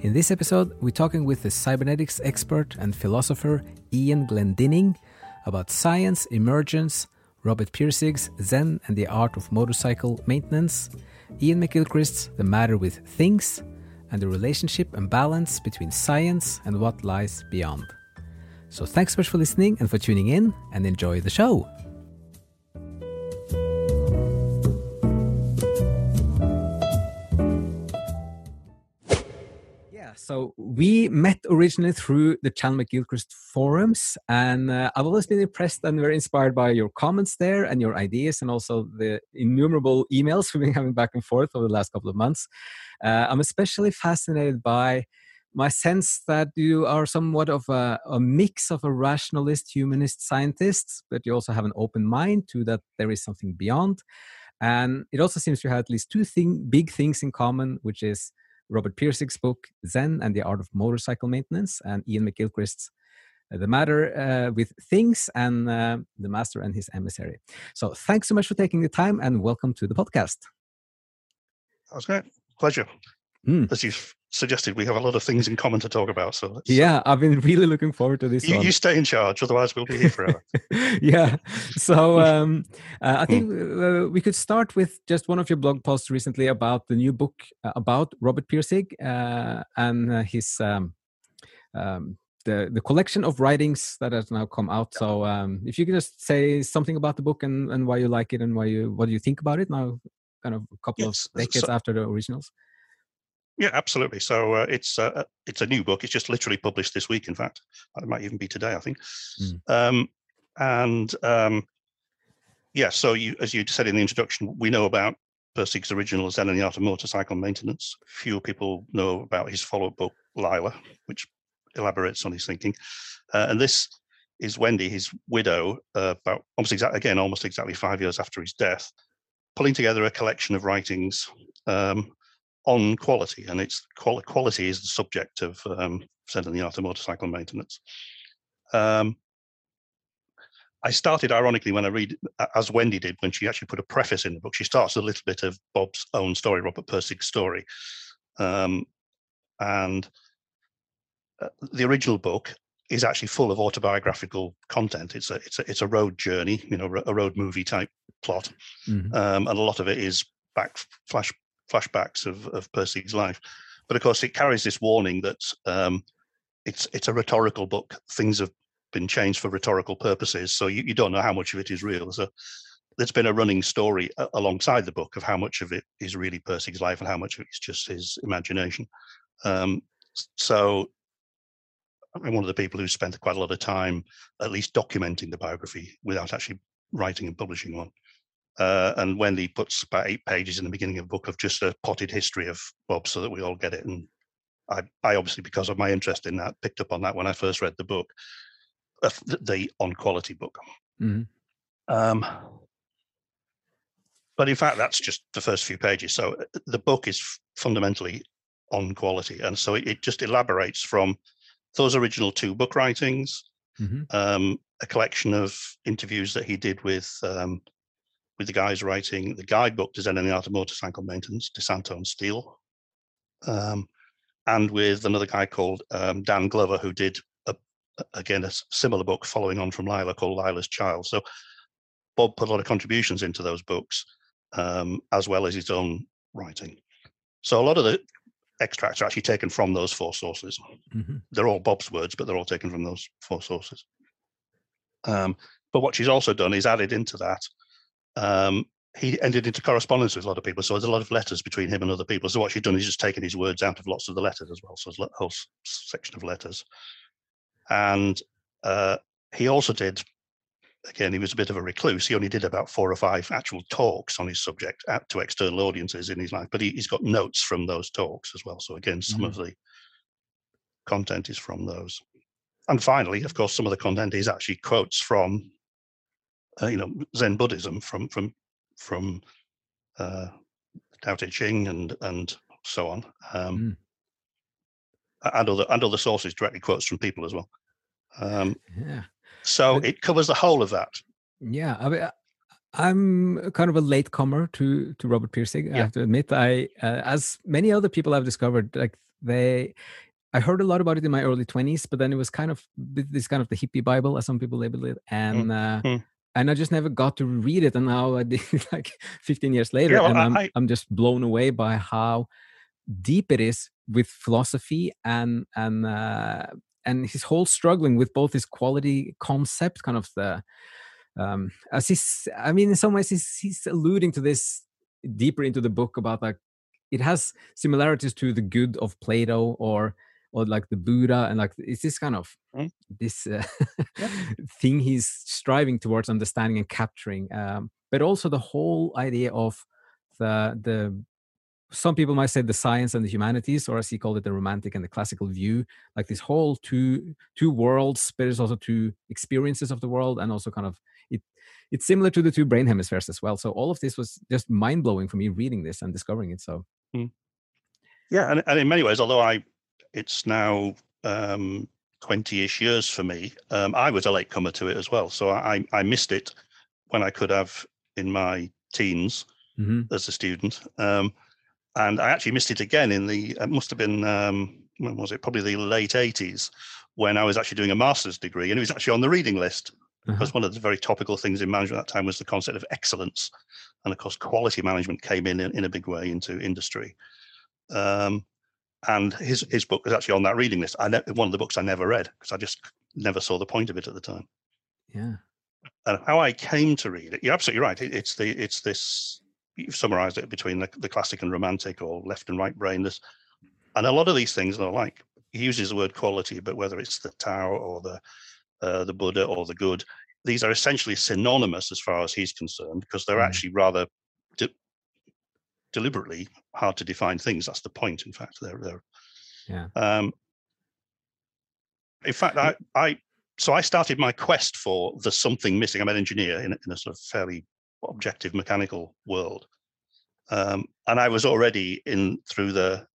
In this episode, we're talking with the cybernetics expert and philosopher Ian Glendinning about science, emergence, Robert Pirsig's Zen and the Art of Motorcycle Maintenance, Iain McGilchrist's The Matter with Things, and the relationship and balance between science and what lies beyond. So thanks so much for listening and for tuning in, and enjoy the show. So we met originally through the Chan McGilchrist forums, and uh, I've always been impressed and very inspired by your comments there and your ideas, and also the innumerable emails we've been having back and forth over the last couple of months. Uh, I'm especially fascinated by my sense that you are somewhat of a, a, mix of a rationalist, humanist scientist, but you also have an open mind to that there is something beyond. And it also seems you have at least two thing, big things in common, which is Robert Pirsig's book, Zen and the Art of Motorcycle Maintenance, and Iain McGilchrist's uh, The Matter uh, with Things and uh, The Master and His Emissary. So thanks so much for taking the time and welcome to the podcast. That was great. Pleasure. Mm. As you've suggested, we have a lot of things in common to talk about. So yeah, I've been really looking forward to this. You, you stay in charge, otherwise we'll be here forever. yeah. So um, uh, I think uh, we could start with just one of your blog posts recently about the new book uh, about Robert Pirsig uh, and uh, his. Um, um, the, the collection of writings that has now come out. So, um, if you could just say something about the book and, and why you like it and why you what do you think about it now, kind of a couple yes. of decades so, after the originals. Yeah, absolutely. So uh, it's uh, uh, it's a new book. It's just literally published this week. In fact, it might even be today. I think. Mm. Um, and um, yeah, so you, as you said in the introduction, we know about Pirsig's original Zen and the Art of Motorcycle Maintenance. Few people know about his follow-up book, Lila, which elaborates on his thinking. Uh, and this is Wendy, his widow, uh, about almost exactly again, almost exactly five years after his death, pulling together a collection of writings um, on quality, and it's quality is the subject of um, Zen the Art of Motorcycle Maintenance. Um, I started ironically when I read, as Wendy did, when she actually put a preface in the book. She starts a little bit of Bob's own story, Robert Pirsig's story, um, and uh, the original book is actually full of autobiographical content. It's a it's a it's a road journey, you know, a road movie type plot, mm-hmm. um, and a lot of it is back flash flashbacks of, of Pirsig's life. But of course, it carries this warning that um, it's it's a rhetorical book. Things have been changed for rhetorical purposes, so you, you don't know how much of it is real. So there's been a running story alongside the book of how much of it is really Pirsig's life and how much of it is just his imagination. Um, so I'm one of the people who spent quite a lot of time at least documenting the biography without actually writing and publishing one. Uh, and Wendy puts about eight pages in the beginning of the book of just a potted history of Bob so that we all get it. And I, I obviously, because of my interest in that, picked up on that when I first read the book, uh, the on quality book. Mm-hmm. Um, but in fact, that's just the first few pages. So uh, the book is fundamentally on quality. And so it, it just elaborates from those original two book writings, mm-hmm. um, a collection of interviews that he did with um, with the guys writing the guidebook and the Art of Motorcycle Maintenance, DiSanto and Steele, um, and with another guy called um, Dan Glover, who did, a, again, a similar book following on from Lila called Lila's Child. So Bob put a lot of contributions into those books, um, as well as his own writing. So a lot of the extracts are actually taken from those four sources. Mm-hmm. They're all Bob's words, but they're all taken from those four sources. Um, but what she's also done is added into that um, he entered into correspondence with a lot of people. So there's a lot of letters between him and other people. So what she's done is just taken his words out of lots of the letters as well. So there's a whole section of letters. And uh, he also did, again, he was a bit of a recluse. He only did about four or five actual talks on his subject at, to external audiences in his life, but he, has got notes from those talks as well. So again, some mm-hmm. of the content is from those. and finally, of course, some of the content is actually quotes from, uh, you know, Zen Buddhism from from from uh, Tao Te Ching and and so on, um, mm. and other and other sources directly quotes from people as well. Um, yeah. So but, it covers the whole of that. Yeah, I mean, I'm kind of a latecomer to to Robert Pirsig. I have to admit, I uh, as many other people I've discovered, like they, I heard a lot about it in my early 20s, but then it was kind of this kind of the hippie Bible, as some people label it, and mm. uh, mm. And I just never got to read it. And now I did like 15 years later, yeah, well, and I'm I, I'm just blown away by how deep it is with philosophy and and uh, and his whole struggling with both his quality concept, kind of the um, as he's, I mean, in some ways, he's, he's alluding to this deeper into the book about like it has similarities to the good of Plato or or like the Buddha, and like it's this kind of mm. this uh, yep. thing he's striving towards understanding and capturing. Um, but also the whole idea of the the some people might say the science and the humanities, or as he called it, the romantic and the classical view, like this whole two two worlds, but it's also two experiences of the world, and also kind of it it's similar to the two brain hemispheres as well. So all of this was just mind blowing for me reading this and discovering it. So mm. yeah, and, and in many ways, although I it's now um 20-ish years for me, um, I was a late comer to it as well. So I I missed it when I could have in my teens mm-hmm. as a student. Um, and I actually missed it again in the it must have been um, when was it probably the late 80s when I was actually doing a master's degree and it was actually on the reading list uh-huh. because one of the very topical things in management at that time was the concept of excellence and of course quality management came in in, in a big way into industry um, and his his book was actually on that reading list I ne- one of the books I never read because I just never saw the point of it at the time yeah and how I came to read it you're absolutely right it, it's the it's this you've summarized it between the, the classic and romantic or left and right brain. There's, and a lot of these things are like he uses the word quality, but whether it's the Tao or the uh, the Buddha or the good, these are essentially synonymous as far as he's concerned because they're mm. actually rather deliberately hard to define things. That's the point. In fact, they're they're. Yeah. Um, in fact, I I so I started my quest for the something missing. I'm an engineer in, in a sort of fairly objective mechanical world. Um, and I was already in through the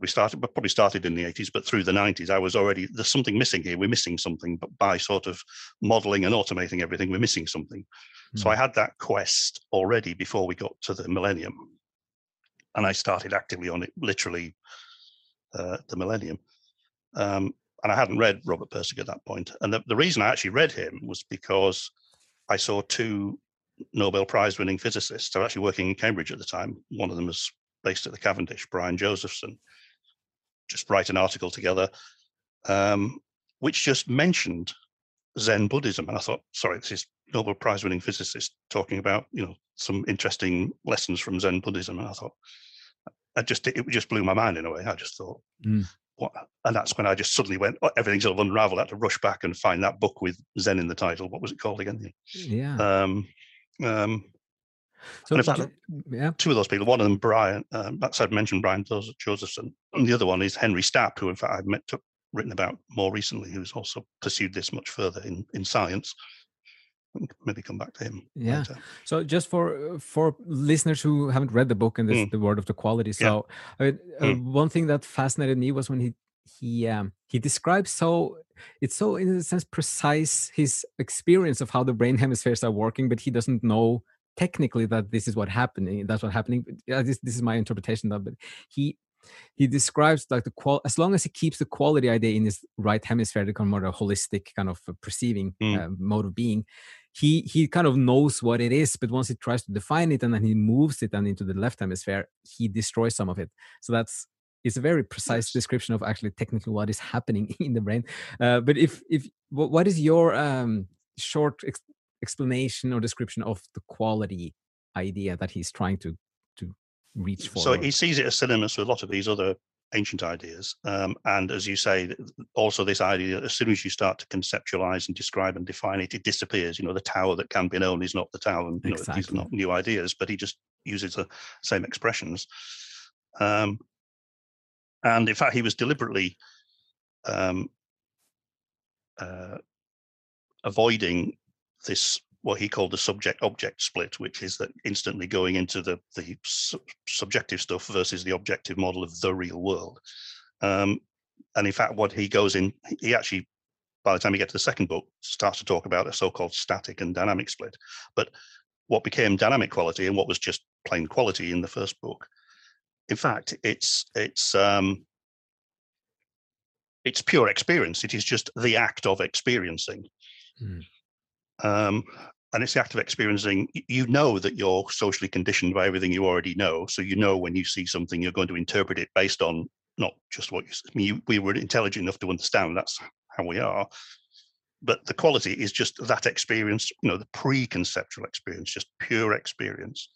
we started but probably started in the 80s but through the 90s i was already there's something missing here we're missing something but by sort of modeling and automating everything we're missing something mm. so i hmm. had that quest already before we got to the millennium and i started actively on it literally uh, the millennium um, and i hadn't read robert pirsig at that point. point and the, the reason i actually read him was because i saw two Nobel Prize winning physicists. They were actually working in Cambridge at the time. One of them was based at the Cavendish, Brian Josephson. Just write an article together, um, which just mentioned Zen Buddhism. And I thought, sorry, this is Nobel Prize winning physicist talking about, you know, some interesting lessons from Zen Buddhism. And I thought, I just, it just blew my mind in a way. I just thought, mm. what? And that's when I just suddenly went, oh, everything sort of unraveled. I had to rush back and find that book with Zen in the title. What was it called again? Yeah. Um, um, so, fact, yeah. two of those people, one of them, Brian, um, that's I've mentioned Brian Josephson, and the other one is Henry Stapp, who in fact I've met, written about more recently, who's also pursued this much further in, in science. Maybe come back to him. Yeah. Later. So just for for listeners who haven't read the book and this mm. the word of the quality. So yeah. I mean, uh, mm. one thing that fascinated me was when he he um, he describes so it's so in a sense precise his experience of how the brain hemispheres are working but he doesn't know technically that this is what happening that's what happening yeah, this, this is my interpretation of it he he describes like the qual as long as he keeps the quality idea in his right hemisphere the kind of more holistic kind of perceiving mm. uh, mode of being he he kind of knows what it is but once he tries to define it and then he moves it and into the left hemisphere he destroys some of it so that's it's a very precise description of actually technically what is happening in the brain. Uh, but if if what is your um, short explanation or description of the quality idea that he's trying to to reach for? So he sees it as synonymous with a lot of these other ancient ideas. Um, and as you say, also this idea that as soon as you start to conceptualize and describe and define it, it disappears. You know, the Tao that can be known is not the Tao. And, you exactly. know, these are not new ideas, but he just uses the same expressions. Um, and in fact, he was deliberately um, uh, avoiding this what he called the subject object split, which is that instantly going into the the su- subjective stuff versus the objective model of the real world. Um, and in fact, what he goes in, he actually, by the time you get to the second book, starts to talk about a so-called static and dynamic split. But what became dynamic quality and what was just plain quality in the first book, in fact, it's it's um, it's pure experience. It is just the act of experiencing. Mm. Um, and it's the act of experiencing. You know that you're socially conditioned by everything you already know. So you know when you see something, you're going to interpret it based on not just what you. I mean, we were intelligent enough to understand that's how we are. But the quality is just that experience, you know, the pre-conceptual experience, just pure experience.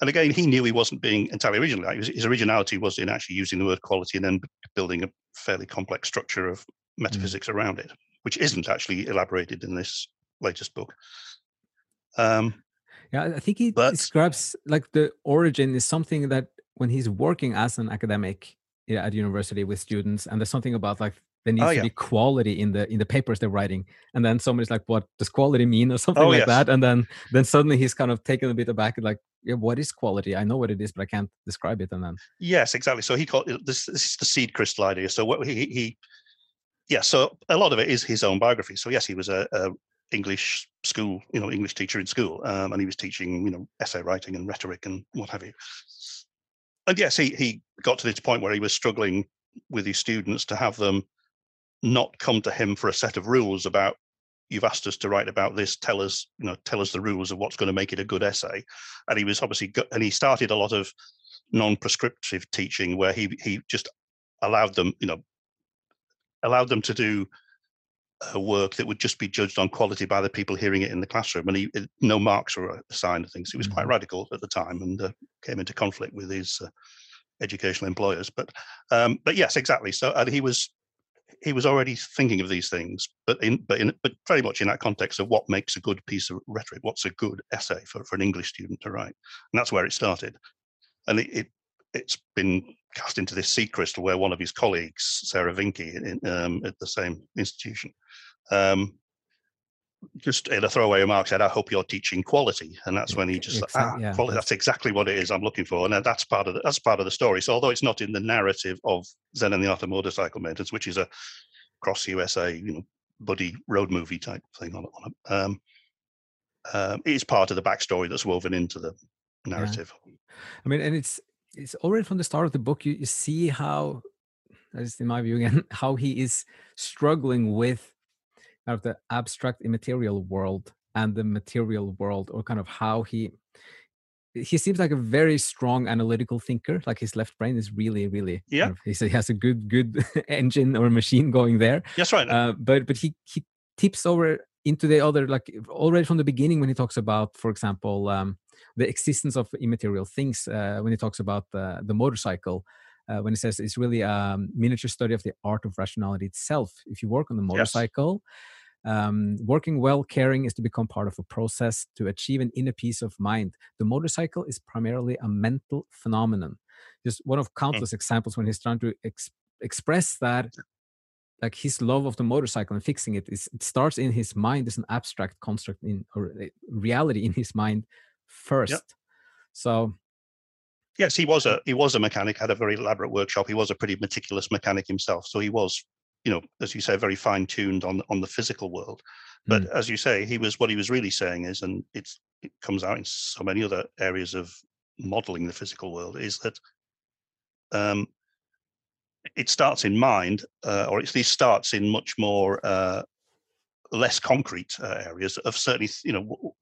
And again, he knew he wasn't being entirely original. His originality was in actually using the word quality and then building a fairly complex structure of mm. metaphysics mm. around it, which isn't actually elaborated in this latest book. Um, yeah, I think he but, describes like the origin is something that when he's working as an academic at university with students, and there's something about like there needs oh, yeah. to be quality in the in the papers they're writing and then somebody's like what does quality mean or something oh, like yes. that and then then suddenly he's kind of taken a bit aback like yeah what is quality i know what it is but i can't describe it and then yes exactly so he called this this is the seed crystal idea so what he he yeah so a lot of it is his own biography so yes he was a, a english school you know english teacher in school um, and he was teaching you know essay writing and rhetoric and what have you. And yes he he got to this point where he was struggling with his students to have them not come to him for a set of rules about you've asked us to write about this tell us you know tell us the rules of what's going to make it a good essay. And he was obviously and he started a lot of non-prescriptive teaching where he he just allowed them you know allowed them to do a work that would just be judged on quality by the people hearing it in the classroom and he no marks were assigned to things. He was quite mm-hmm. radical at the time and uh, came into conflict with his uh, educational employers but um, but yes exactly. So and he was he was already thinking of these things, but in but in but very much in that context of what makes a good piece of rhetoric, what's a good essay for, for an English student to write, and that's where it started, and it, it it's been cast into this seed crystal where one of his colleagues, Sarah Vincke, in, um, at the same institution, um, just in a throwaway remark said, "I hope you're teaching quality," and that's when he just exactly, ah, yeah, quality. That's exactly what it is I'm looking for, and that's part of the, that's part of the story. So although it's not in the narrative of Zen and the Art of Motorcycle Maintenance, which is a cross USA, you know, buddy road movie type thing on it, um, um, it's part of the backstory that's woven into the narrative. Yeah. I mean, and it's it's already from the start of the book you, you see how, least in my view again, how he is struggling with kind of the abstract immaterial world and the material world or kind of how he he seems like a very strong analytical thinker like his left brain is really really yeah. kind of, he has a good good engine or machine going there. That's right. Uh, but but he he tips over into the other like already from the beginning when he talks about for example um, the existence of immaterial things uh, when he talks about the, the motorcycle uh, when he says it's really a miniature study of the art of rationality itself if you work on the motorcycle yes um, working well, caring is to become part of a process to achieve an inner peace of mind. The motorcycle is primarily a mental phenomenon. Just one of hmm. countless examples when he's trying to ex- express that like his love of the motorcycle and fixing it is it starts in his mind as an abstract construct in or reality in his mind first yep. so yes he was a he was a mechanic had a very elaborate workshop he was a pretty meticulous mechanic himself so he was you know, as you say, very fine tuned on on the physical world. But mm. as you say, he was what he was really saying is, and it's it comes out in so many other areas of modeling the physical world, is that um, it starts in mind, uh, or at least starts in much more uh, less concrete uh, areas of certainly, you know,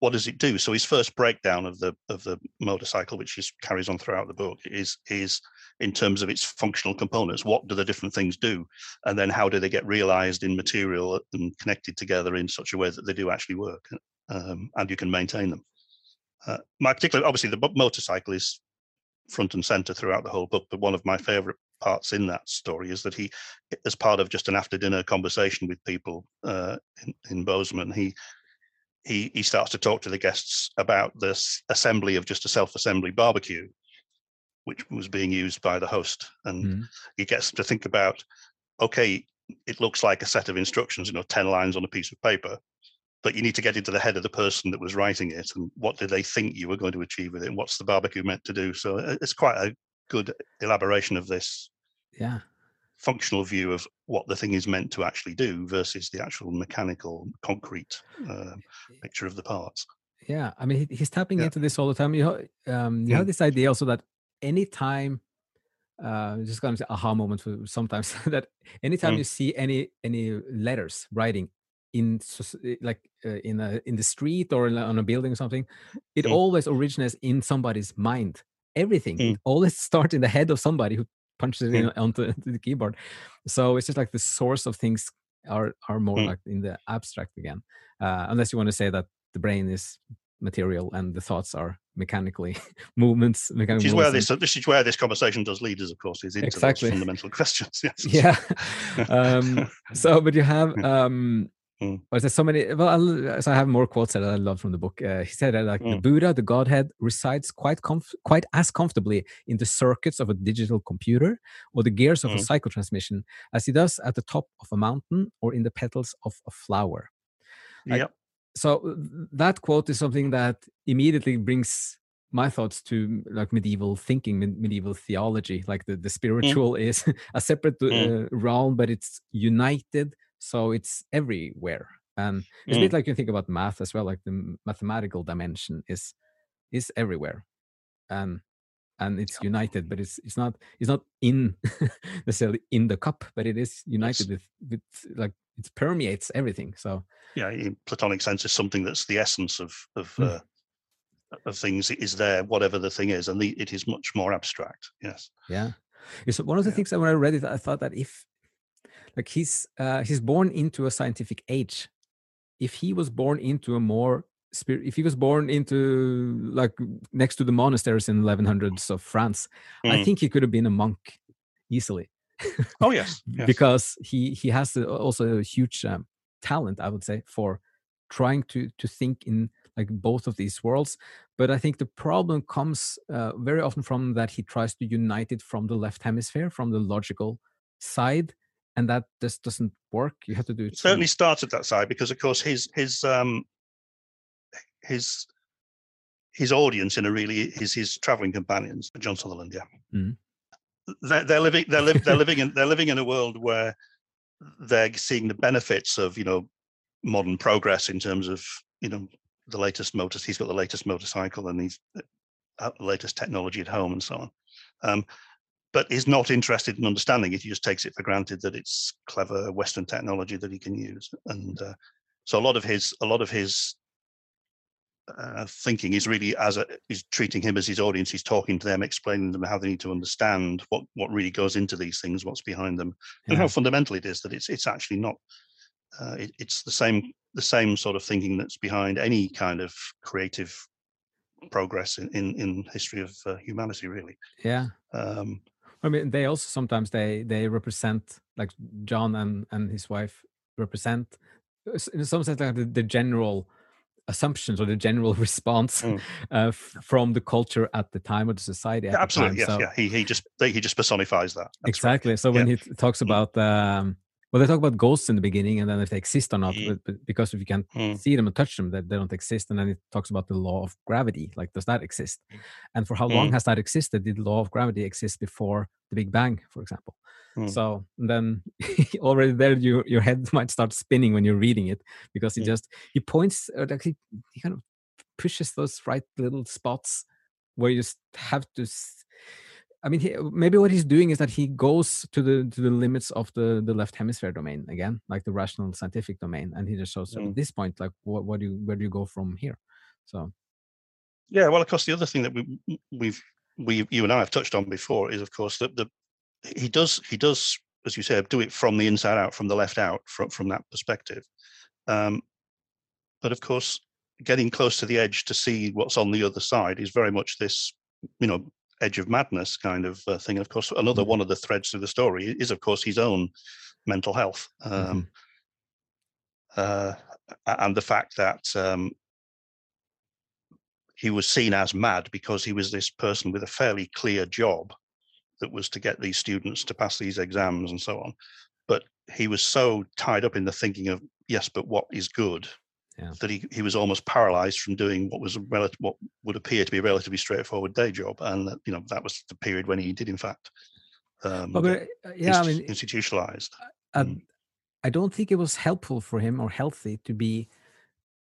what does it do? So his first breakdown of the of the motorcycle, which is carries on throughout the book, is is in terms of its functional components. What do the different things do, and then how do they get realized in material and connected together in such a way that they do actually work, um, and you can maintain them. Uh, my particular, obviously, the motorcycle is front and center throughout the whole book. But one of my favorite parts in that story is that he, as part of just an after dinner conversation with people uh, in, in Bozeman, he he he starts to talk to the guests about this assembly of just a self-assembly barbecue which was being used by the host and mm. he gets to think about okay it looks like a set of instructions, you know, 10 lines on a piece of paper, but you need to get into the head of the person that was writing it and what did they think you were going to achieve with it and what's the barbecue meant to do. So uh, it's quite a good elaboration of this. Yeah. Functional view of what the thing is meant to actually do versus the actual mechanical, concrete uh, picture of the parts. Yeah, I mean, he's tapping yeah. into this all the time. You, um, you mm. have this idea also that anytime uh just kind of aha moment for sometimes that anytime mm. you see any any letters writing in eh, like uh, in a in the street or on a building or something it mm. always originates in somebody's mind everything mm. always starts in the head of somebody who punches it in, onto the keyboard so it's just like the source of things are are more mm. like in the abstract again uh, unless you want to say that the brain is material and the thoughts are mechanically movements. Mechanical which is where this this is where this conversation does lead us, of course, is into exactly. fundamental questions. Yes. Yeah. um, so, but you have um, Mm. But there's so many. Well, I'll, so I have more quotes that I love from the book. Uh, he said that like mm. the Buddha, the Godhead, resides quite comf- quite as comfortably in the circuits of a digital computer or the gears of mm. a cycle transmission as he does at the top of a mountain or in the petals of a flower. Like, yep so that quote is something that immediately brings my thoughts to like medieval thinking medieval theology like the, the mm. spiritual mm. is a separate mm. uh, realm but it's united so it's everywhere and it's mm. a bit mm. like you think about math as well like the mathematical dimension is is everywhere and and it's united but it's it's not it's not in necessarily in the cup but it is united with with like it permeates everything so yeah in platonic sense is something that's the essence of of mm. uh, of things is there whatever the thing is and the, it is much more abstract yes yeah it's one of the yeah. things that when i read it i thought that if like he's uh he's born into a scientific age if he was born into a more spirit if he was born into like next to the monasteries in 1100s of france mm. i think he could have been a monk easily oh yes, yes. because he he has also a huge um, talent i would say for trying to to think in like both of these worlds but i think the problem comes uh, very often from that he tries to unite it from the left hemisphere from the logical side and that just doesn't work you have to do it certainly starts at that side because of course his his um his his audience in a really his his traveling companions john sutherland yeah. Mm-hmm they're, they're living they're, li- they're living in they're living in a world where they're seeing the benefits of you know modern progress in terms of you know the latest motor he's got the latest motorcycle and he's uh, the latest technology at home and so on. Um, but is not interested in understanding it. He just takes it for granted that it's clever western technology that he can use. And uh, so a lot of his a lot of his uh, thinking is really as a is treating him as his audience. He's talking to them explaining to them how they need to understand what what really goes into these things what's behind them yeah. and how fundamental it is that it's it's actually not uh, it, it's the same the same sort of thinking that's behind any kind of creative progress in in, in history of uh, humanity really. Yeah. Um i mean they also sometimes they they represent like john and and his wife represent in some sense like the, the general assumptions or the general response mm. uh, from the culture at the time or the society yeah, absolutely yes so, yeah he, he just he just personifies that That's exactly right. so when yeah. he talks mm. about um, well they talk about ghosts in the beginning and then if they exist or not mm. but, because if you can't mm. see them and touch them that they don't exist and then it talks about the law of gravity like does that exist and for how long mm. has that existed did the law of gravity exist before the big bang for example Mm. So then already there, you, your head might start spinning when you're reading it because he just he points uh, like he, he kind of pushes those right little spots where you just have to. I mean, he, maybe what he's doing is that he goes to the to the limits of the the left hemisphere domain again, like the rational scientific domain, and he just shows mm. at this point, like what what do you where do you go from here? So, yeah, well, of course, the other thing that we we've we you and I have touched on before is, of course, that the he does he does as you said do it from the inside out from the left out from from that perspective um, but of course getting close to the edge to see what's on the other side is very much this you know edge of madness kind of uh, thing of course another mm-hmm. one of the threads of the story is of course his own mental health um, mm-hmm. uh, and the fact that um, he was seen as mad because he was this person with a fairly clear job that was to get these students to pass these exams and so on. But he was so tied up in the thinking of yes, but what is good Yeah. that he, he was almost paralyzed from doing what was a relative, what would appear to be a relatively straightforward day job, and that, you know that was the period when he did in fact um, But, but, uh, yeah, I mean, institutionalized. uh, Mm. I don't think it was helpful for him or healthy to be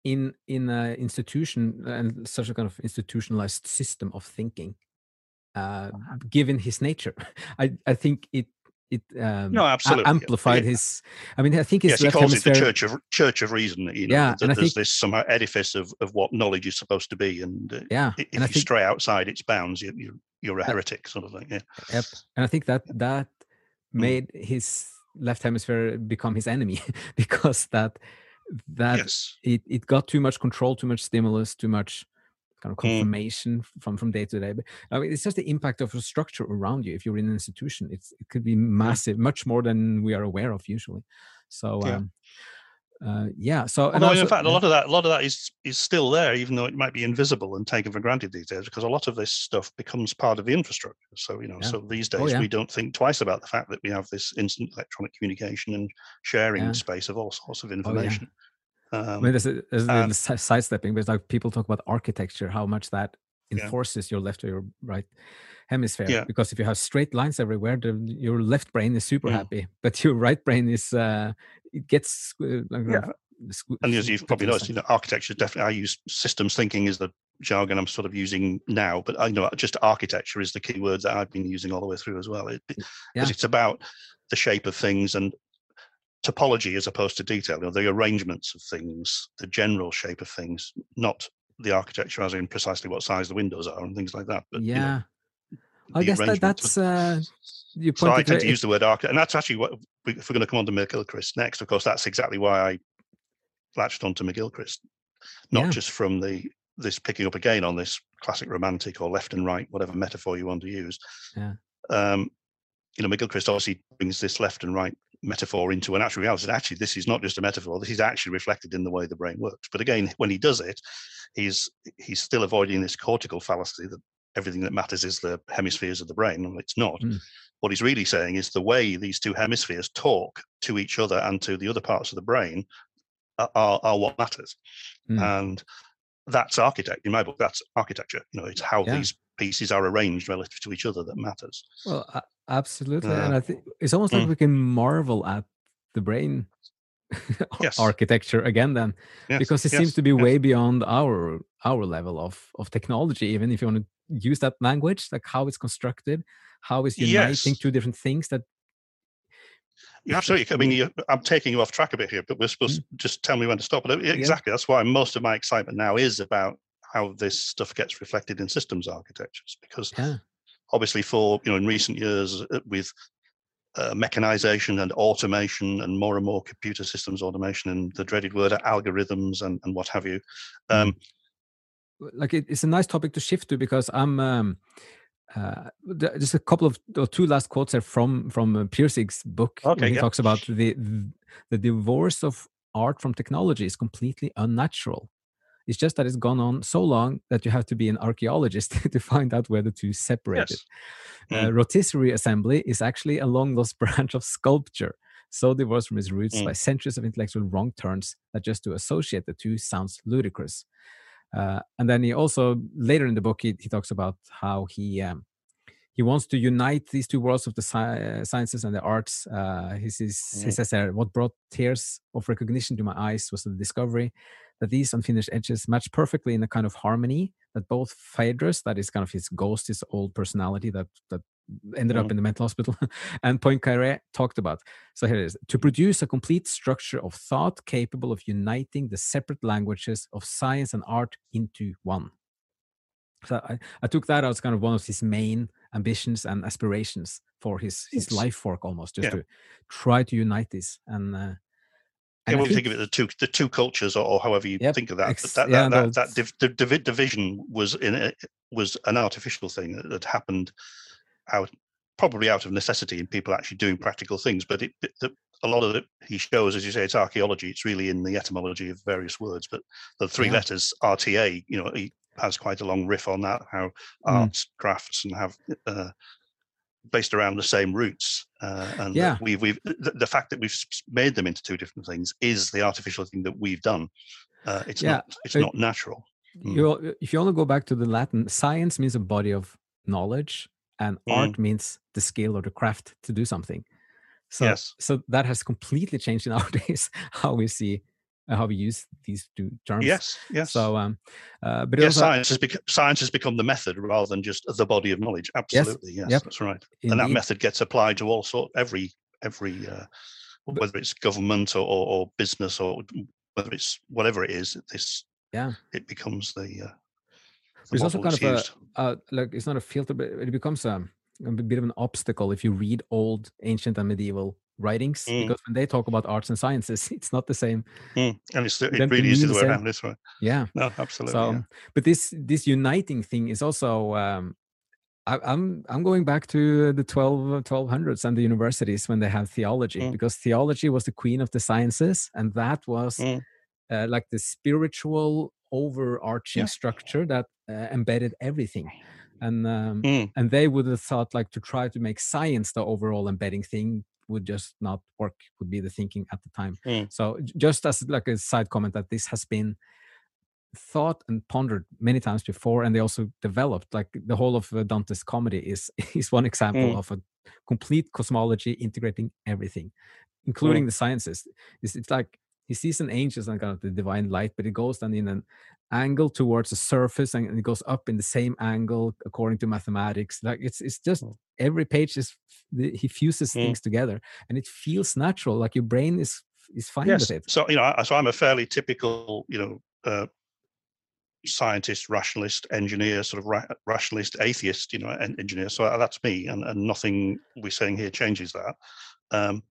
in in an institution and such a kind of institutionalized system of thinking, uh, given his nature. I I think it it um, No, absolutely. amplified Yeah. his. I mean, I think his yes, he calls it the church of church of reason. You know, Yeah, that and I there's think- this somehow edifice of, of what knowledge is supposed to be, and uh, Yeah, if and you think stray outside its bounds, you, you you're a heretic, sort of thing. Yeah, Yep. And I think that that Mm. made his left hemisphere become his enemy because that that yes, it, it got too much control, too much stimulus, too much kind of Mm. confirmation f- from from day to day. But I mean, it's just the impact of a structure around you. If you're in an institution, it's it could be massive, much more than we are aware of usually. So Yeah. um, uh, yeah. So and Although also, in fact, a lot of that, a lot of that is is still there, even though it might be invisible and taken for granted these days, because a lot of this stuff becomes part of the infrastructure. So you know, Yeah. so these days Oh, yeah. we don't think twice about the fact that we have this instant electronic communication and sharing Yeah. space of all sorts of Oh, yeah. information. I Um, mean, there's, a, there's and- sidestepping, but it's like people talk about architecture, how much that Yeah. enforces your left or your right hemisphere. Yeah. Because if you have straight lines everywhere, the, your left brain is super Mm. happy, but your right brain is uh, it gets uh, like, Yeah. uh, squ- and as you've probably noticed, you know, architecture definitely. I use systems thinking is the jargon I'm sort of using now, but I know just architecture is the key word that I've been using all the way through as well. Because Yeah. it's about the shape of things and topology as opposed to detail. You know, the arrangements of things, the general shape of things, not the architecture as in precisely what size the windows are and things like that. But you know, yeah. I guess that, that's uh, you So I tend to use the word architect, and that's actually what if we're going to come on to McGilchrist next. Of course, that's exactly why I latched onto McGilchrist, not Yeah. just from the this picking up again on this classic romantic or left and right, whatever metaphor you want to use. Yeah. Um, you know, Miguel McGilchrist obviously brings this left and right metaphor into an actual reality. Actually, this is not just a metaphor. This is actually reflected in the way the brain works. But again, when he does it, he's he's still avoiding this cortical fallacy that everything that matters is the hemispheres of the brain, and it's not. Mm. What he's really saying is the way these two hemispheres talk to each other and to the other parts of the brain are, are, are what matters. Mm. And that's architect in my book. That's architecture. You know, it's how Yeah. these pieces are arranged relative to each other that matters. Well, absolutely, Uh, and I think it's almost like mm. we can marvel at the brain Yes. architecture again, then, Yes, because it yes, seems to be way beyond our our level of of technology. Even if you want to use that language, like how it's constructed, how it's uniting two different things that Yeah, absolutely. I mean, I'm taking you off track a bit here, but we're supposed Mm. to just tell me when to stop. But exactly, that's why most of my excitement now is about how this stuff gets reflected in systems architectures. Because yeah, obviously, for you know, in recent years, uh, with uh, mechanization and automation and more and more computer systems automation and the dreaded word algorithms and, and what have you. Um, like it, it's a nice topic to shift to because I'm um, uh, just a couple of or two last quotes are from from uh, Pirsig's book Okay, he yeah. talks about the the divorce of art from technology is completely unnatural. It's just that it's gone on so long that you have to be an archaeologist to find out where the two separated. Yes. Uh, rotisserie assembly is actually a long lost branch of sculpture, so divorced from its roots Mm. by centuries of intellectual wrong turns that just to associate the two sounds ludicrous. Uh, and then he also later in the book he, he talks about how he um, he wants to unite these two worlds of the sci- sciences and the arts. Uh, he, says, he Mm. says there, what brought tears of recognition to my eyes was the discovery that these unfinished edges match perfectly in a kind of harmony that both Phaedrus, that is kind of his ghost, his old personality that that ended up Mhm. in the mental hospital, and Poincaré talked about. So here it is to produce a complete structure of thought capable of uniting the separate languages of science and art into one. So I, I took that as kind of one of his main ambitions and aspirations for his his life work almost just Yeah. to try to unite this and uh, and when we think of it, the two the two cultures, or, or however you Yep, think of that, ex- but that yeah, that, that, that div, div, division was in a, was an artificial thing that, that happened out probably out of necessity in people actually doing practical things. But it, it the, a lot of it he shows, as you say, it's archaeology. It's really in the etymology of various words. But the three Yeah. letters RTA, you know, he has quite a long riff on that. How Mm. arts, crafts, and have uh, based around the same roots. Uh, and yeah. we've, we've the, the, fact that we've made them into two different things is the artificial thing that we've done. Uh, it's yeah. not it's it, not natural. You, if you only go back to the Latin, science means a body of knowledge, and mm. art means the skill or the craft to do something. So, yes. so that has completely changed nowadays how we see how we use these two terms. Yes, yes. So, um, uh, but yes, also, science has become science has become the method rather than just the body of knowledge. Absolutely, yes, yes yep. that's right. Indeed. And that method gets applied to all sort every every uh, whether it's government or, or, or, business or whether it's whatever it is. This yeah, it becomes the. Uh, the There's also kind of used. a, uh, like it's not a filter, but it becomes a, a bit of an obstacle if you read old, ancient, and medieval writings mm. because when they talk about arts and sciences, it's not the same. Mm. And it's it really is the way around this way. Yeah. No, absolutely. So, yeah. but this this uniting thing is also. Um, I, I'm I'm going back to the 12 1200s and the universities when they have theology mm. because theology was the queen of the sciences and that was mm. uh, like the spiritual overarching yeah. structure that uh, embedded everything and um, mm. and they would have thought like to try to make science the overall embedding thing would just not work would be the thinking at the time mm. so just as like a side comment that this has been thought and pondered many times before and they also developed like the whole of uh, dante's comedy is is one example mm. of a complete cosmology integrating everything including mm. the sciences it's, it's like he sees an angel as kind of the divine light but it goes then in an angle towards the surface and it goes up in the same angle according to mathematics like it's it's just mm. every page is he fuses mm. things together and it feels natural like your brain is is fine yes. with it so you know so i'm a fairly typical you know uh, scientist rationalist engineer sort of ra- rationalist atheist you know engineer so uh, that's me and, and nothing we're saying here changes that um,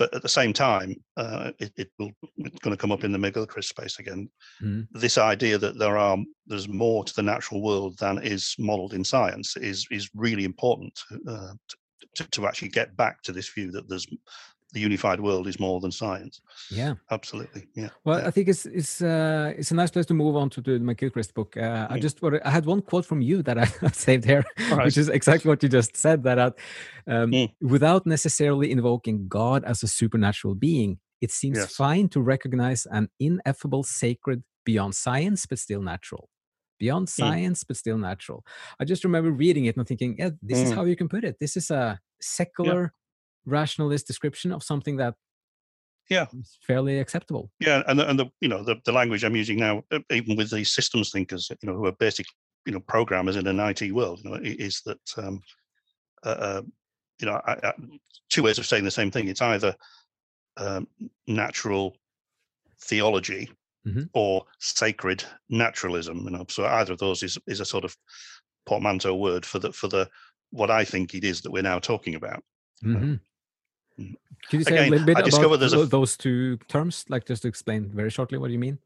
but at the same time, uh, it, it, will it's going to come up in the McGilchrist space again. Mm. This idea that there are there's more to the natural world than is modelled in science is is really important uh, to, to actually get back to this view that there's the unified world is more than science. Yeah, absolutely. Yeah. Well, yeah. I think it's it's uh, it's a nice place to move on to the McGilchrist book. Uh, mm. I just I had one quote from you that I saved here, right. which is exactly what you just said. That uh, um, mm. without necessarily invoking God as a supernatural being, it seems yes. fine to recognize an ineffable sacred beyond science, but still natural. Beyond mm. science, mm. but still natural. I just remember reading it and thinking, yeah, this is mm. how you can put it. This is a secular. Rationalist description of something that yeah is fairly acceptable yeah and the, and the you know the, the language i'm using now even with these systems thinkers you know who are basic you know programmers in an it world you know is that um uh, uh, you know I, I, two ways of saying the same thing it's either um, natural theology mm-hmm. or sacred naturalism you know so either of those is is a sort of portmanteau word for the for the what i think it is that we're now talking about mm-hmm. Can you say Again, a little bit about those two terms, like just to explain very shortly what you mean?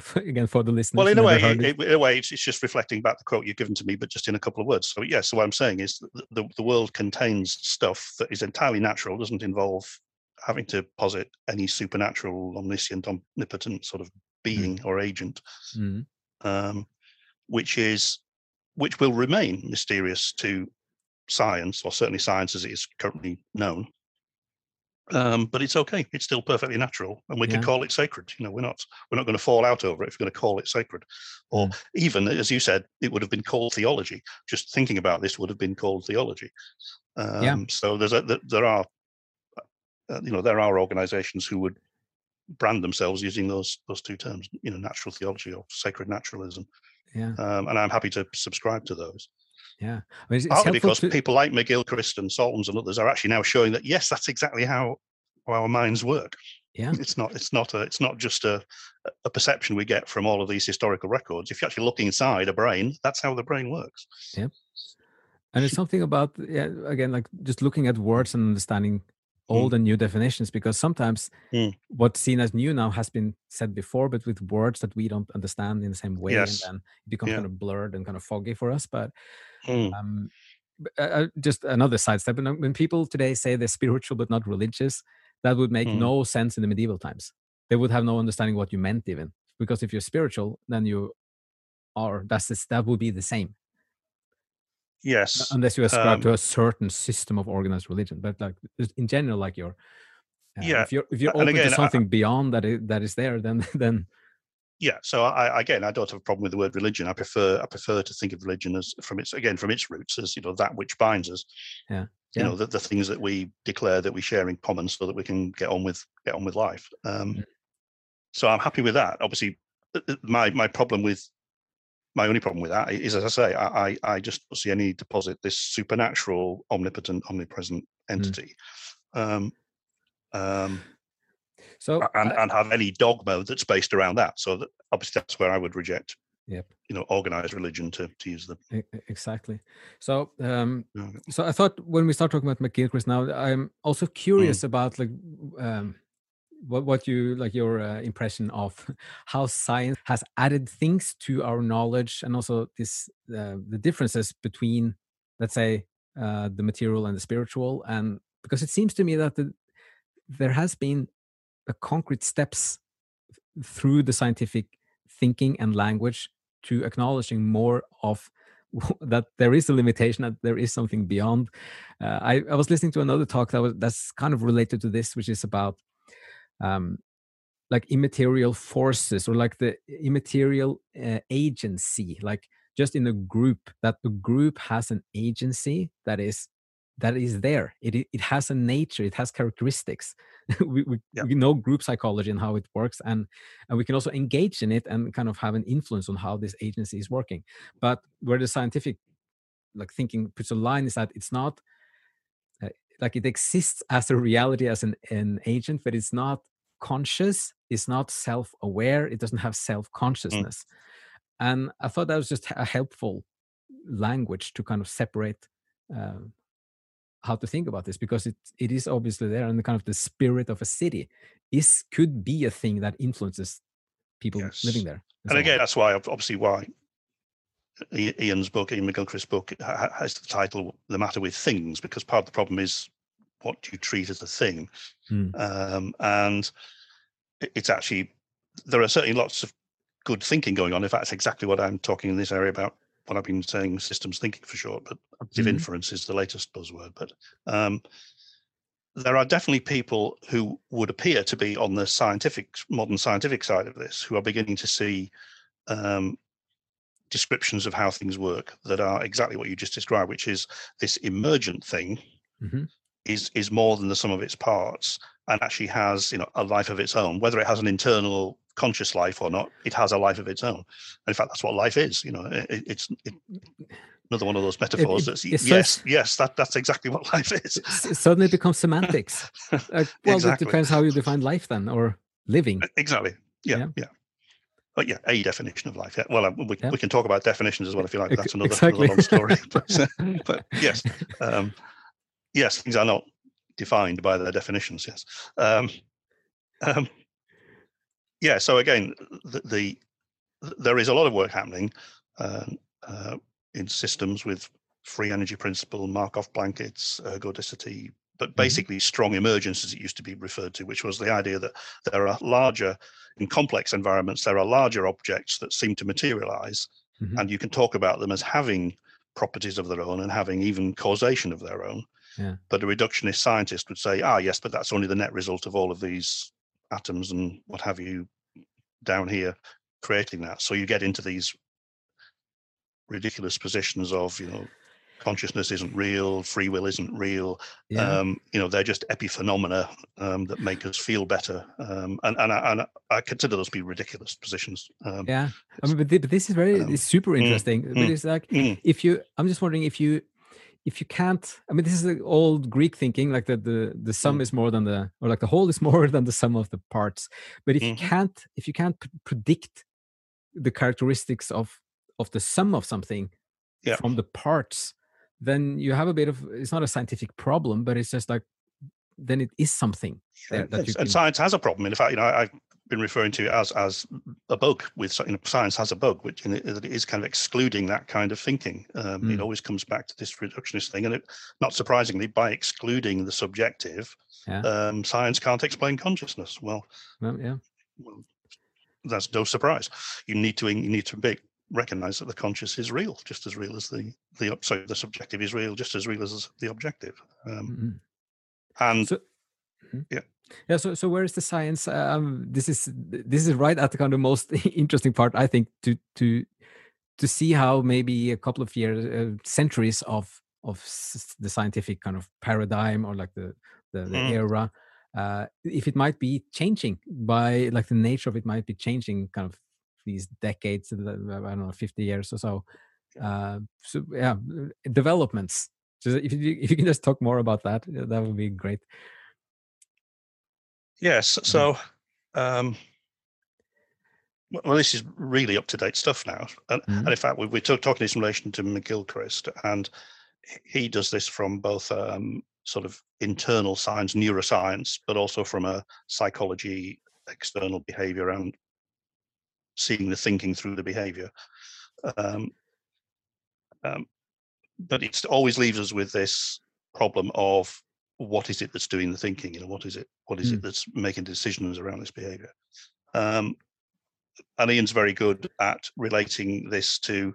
Again, for the listeners. Well, in a way, it, in a way, it's, it's, just reflecting back the quote you've given to me, but just in a couple of words. So, yes, yeah, so what I'm saying is the, the world contains stuff that is entirely natural, doesn't involve having to posit any supernatural, omniscient, omnipotent sort of being mm. or agent, mm. um, which is which will remain mysterious to science, or certainly science as it is currently known. Um, but it's okay. It's still perfectly natural, and we yeah. can call it sacred. You know, we're not we're not going to fall out over it if we're going to call it sacred. Or mm. even as you said, it would have been called theology. Just thinking about this would have been called theology. Um, yeah. So there's a there are uh, you know there are organisations who would brand themselves using those those two terms. You know, natural theology or sacred naturalism. Yeah. Um, and I'm happy to subscribe to those. Yeah, I mean, partly because to... people like McGilchrist and Saltons and others are actually now showing that yes, that's exactly how our minds work. Yeah, it's not it's not a it's not just a a perception we get from all of these historical records. If you actually look inside a brain, that's how the brain works. Yeah, and it's something about yeah again like just looking at words and understanding. Old mm. and new definitions because sometimes mm. what's seen as new now has been said before but with words that we don't understand in the same way yes. and then it becomes yeah. kind of blurred and kind of foggy for us but Mm. Um, uh, uh, just another sidestep. When, when people today say they're spiritual but not religious, that would make mm. no sense in the medieval times. They would have no understanding what you meant, even because if you're spiritual, then you are. That's that would be the same. Yes. Unless you ascribe um, to a certain system of organized religion, but like in general, like you're. Uh, yeah. If you're if you're open again, to something I, beyond that is, that is there, then then. Yeah. So I again, I don't have a problem with the word religion. I prefer I prefer to think of religion as from its again from its roots as you know that which binds us. Yeah. You know the, the things that we declare that we share in common, so that we can get on with get on with life. Um. So I'm happy with that. Obviously, my my problem with my only problem with that is, as I say, I, I just don't see any deposit this supernatural, omnipotent, omnipresent hmm. entity. Mm. Um, um, so and, and have any dogma that's based around that. So that obviously that's where I would reject. Yep. You know, organized religion to to use the exactly. So um, so I thought when we start talking about McGilchrist now, I'm also curious mm. about like um what what you like your uh, impression of how science has added things to our knowledge and also this uh, the differences between let's say uh, the material and the spiritual? And because it seems to me that the, there has been a concrete steps through the scientific thinking and language to acknowledging more of that there is a limitation that there is something beyond. Uh, I, I was listening to another talk that was that's kind of related to this which is about um, like immaterial forces or like the immaterial uh, agency like just in a group that the group has an agency that is that is there. It it has a nature. It has characteristics. We, we, yeah. we, know group psychology and how it works and and we can also engage in it and kind of have an influence on how this agency is working. But where the scientific like thinking puts a line is that it's not uh, like it exists as a reality as an, an agent but it's not conscious is not self-aware it doesn't have mm. self-consciousness mm. and i thought that was just a helpful language to kind of separate uh, how to think about this because it it is obviously there and the kind of the spirit of a city is could be a thing that influences people yes. living there and, and again on. that's why obviously why Iain's book, Iain McGilchrist's book, has the title "The Matter with Things" because part of the problem is what you treat as a thing, mm. um, and it's actually there are certainly lots of good thinking going on. In fact, that's exactly what I'm talking in this area about. What I've been saying, systems thinking for short, but active mm-hmm. inference is the latest buzzword. But um, there are definitely people who would appear to be on the scientific, modern scientific side of this, who are beginning to see um, descriptions of how things work that are exactly what you just described, which is this emergent thing mm-hmm is is more than the sum of its parts and actually has you know a life of its own whether it has an internal conscious life or not it has a life of its own and in fact that's what life is you know it, it's it, another one of those metaphors it, that's yes yes that that's exactly what life is it suddenly becomes semantics uh, well exactly. it depends how you define life then or living exactly yeah yeah, yeah. But yeah, a definition of life. Yeah. Well, um, we, yeah. we can talk about definitions as well if you like. That's another, exactly. another long story. but, but yes, um, yes, things are not defined by their definitions. Yes. Um, um, yeah. So again, the, the, there is a lot of work happening uh, uh, in systems with free energy principle, Markov blankets, ergodicity, but mm-hmm. basically strong emergence, as it used to be referred to, which was the idea that there are larger, in complex environments, there are larger objects that seem to materialize, mm-hmm. and you can talk about them as having properties of their own and having even causation of their own. Yeah. But a reductionist scientist would say, ah, yes, but that's only the net result of all of these atoms and what have you down here creating that. So you get into these ridiculous positions of, you know, consciousness isn't real, free will isn't real. Yeah. Um, you know, they're just epiphenomena um, that make us feel better. Um, and and I, and I consider those to be ridiculous positions. Um, yeah, I mean, but, this is very um, it's super mm, interesting. Mm, but it's like mm. if you, I'm just wondering if you if you can't i mean this is the old greek thinking like that the the sum mm. is more than the or like the whole is more than the sum of the parts but if mm. you mm-hmm. can't if you can't predict the characteristics of of the sum of something yeah. from the parts then you have a bit of it's not a scientific problem but it's just like then it is something there, and, and science has a problem in fact you know i been referring to as as a bug with you know, science has a bug, which in it, it is kind of excluding that kind of thinking. Um, mm. It always comes back to this reductionist thing, and it, not surprisingly, by excluding the subjective, yeah. um, science can't explain consciousness. Well, well yeah, well, that's no surprise. You need to you need to make recognize that the conscious is real, just as real as the the sorry, the subjective is real, just as real as the objective. Um, mm-hmm. And so, mm-hmm. yeah. Yeah, so so where is the science? Um, this is this is right at the kind of most interesting part, I think, to to to see how maybe a couple of years, uh, centuries of of the scientific kind of paradigm or like the the, the mm. era, uh, if it might be changing by like the nature of it might be changing, kind of these decades, I don't know, fifty years or so. Uh, so yeah, developments. So if you if you can just talk more about that, that would be great. Yes. Mm-hmm. So. Um, well, this is really up to date stuff now, and, mm-hmm. and in fact, we, we're talking this in relation to McGilchrist, and he does this from both um, sort of internal science, neuroscience, but also from a psychology, external behavior, and seeing the thinking through the behavior. Um, um, but it always leaves us with this problem of what is it that's doing the thinking? You know, what is it? What is mm. it that's making decisions around this behavior? Um, and Iain's very good at relating this to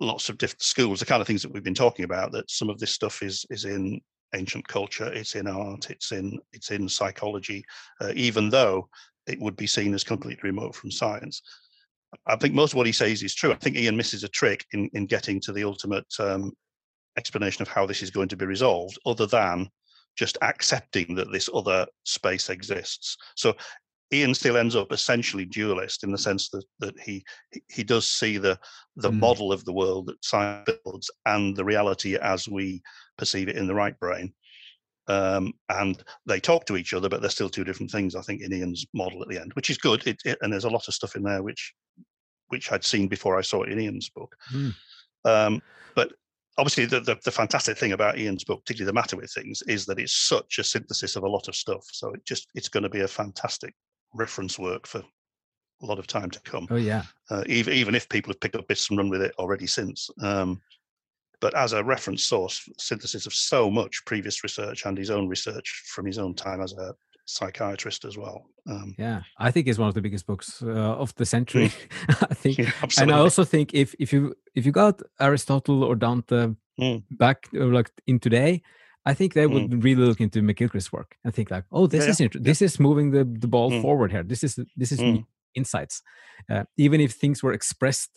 lots of different schools, the kind of things that we've been talking about. That some of this stuff is is in ancient culture, it's in art, it's in it's in psychology, uh, even though it would be seen as completely remote from science. I think most of what he says is true. I think Iain misses a trick in in getting to the ultimate um, explanation of how this is going to be resolved, other than just accepting that this other space exists. So Iain still ends up essentially dualist in the sense that that he he does see the the mm. model of the world that science builds and the reality as we perceive it in the right brain. Um, and they talk to each other, but they're still two different things. I think in Iain's model at the end, which is good. It, it, and there's a lot of stuff in there which which I'd seen before I saw it in Iain's book. Mm. Um, but obviously, the, the, the fantastic thing about Iain's book, particularly the matter with things, is that it's such a synthesis of a lot of stuff. So it just it's going to be a fantastic reference work for a lot of time to come. Oh yeah. Uh, even even if people have picked up bits and run with it already since. Um, but as a reference source, synthesis of so much previous research and his own research from his own time as a psychiatrist as well. Um, yeah, I think it's one of the biggest books uh, of the century. I think, yeah, and I also think if if you if you got Aristotle or Dante mm. back uh, like in today, I think they would mm. really look into McGilchrist's work and think like, oh, this yeah, is yeah. this is moving the, the ball mm. forward here. This is this is mm. insights. Uh, even if things were expressed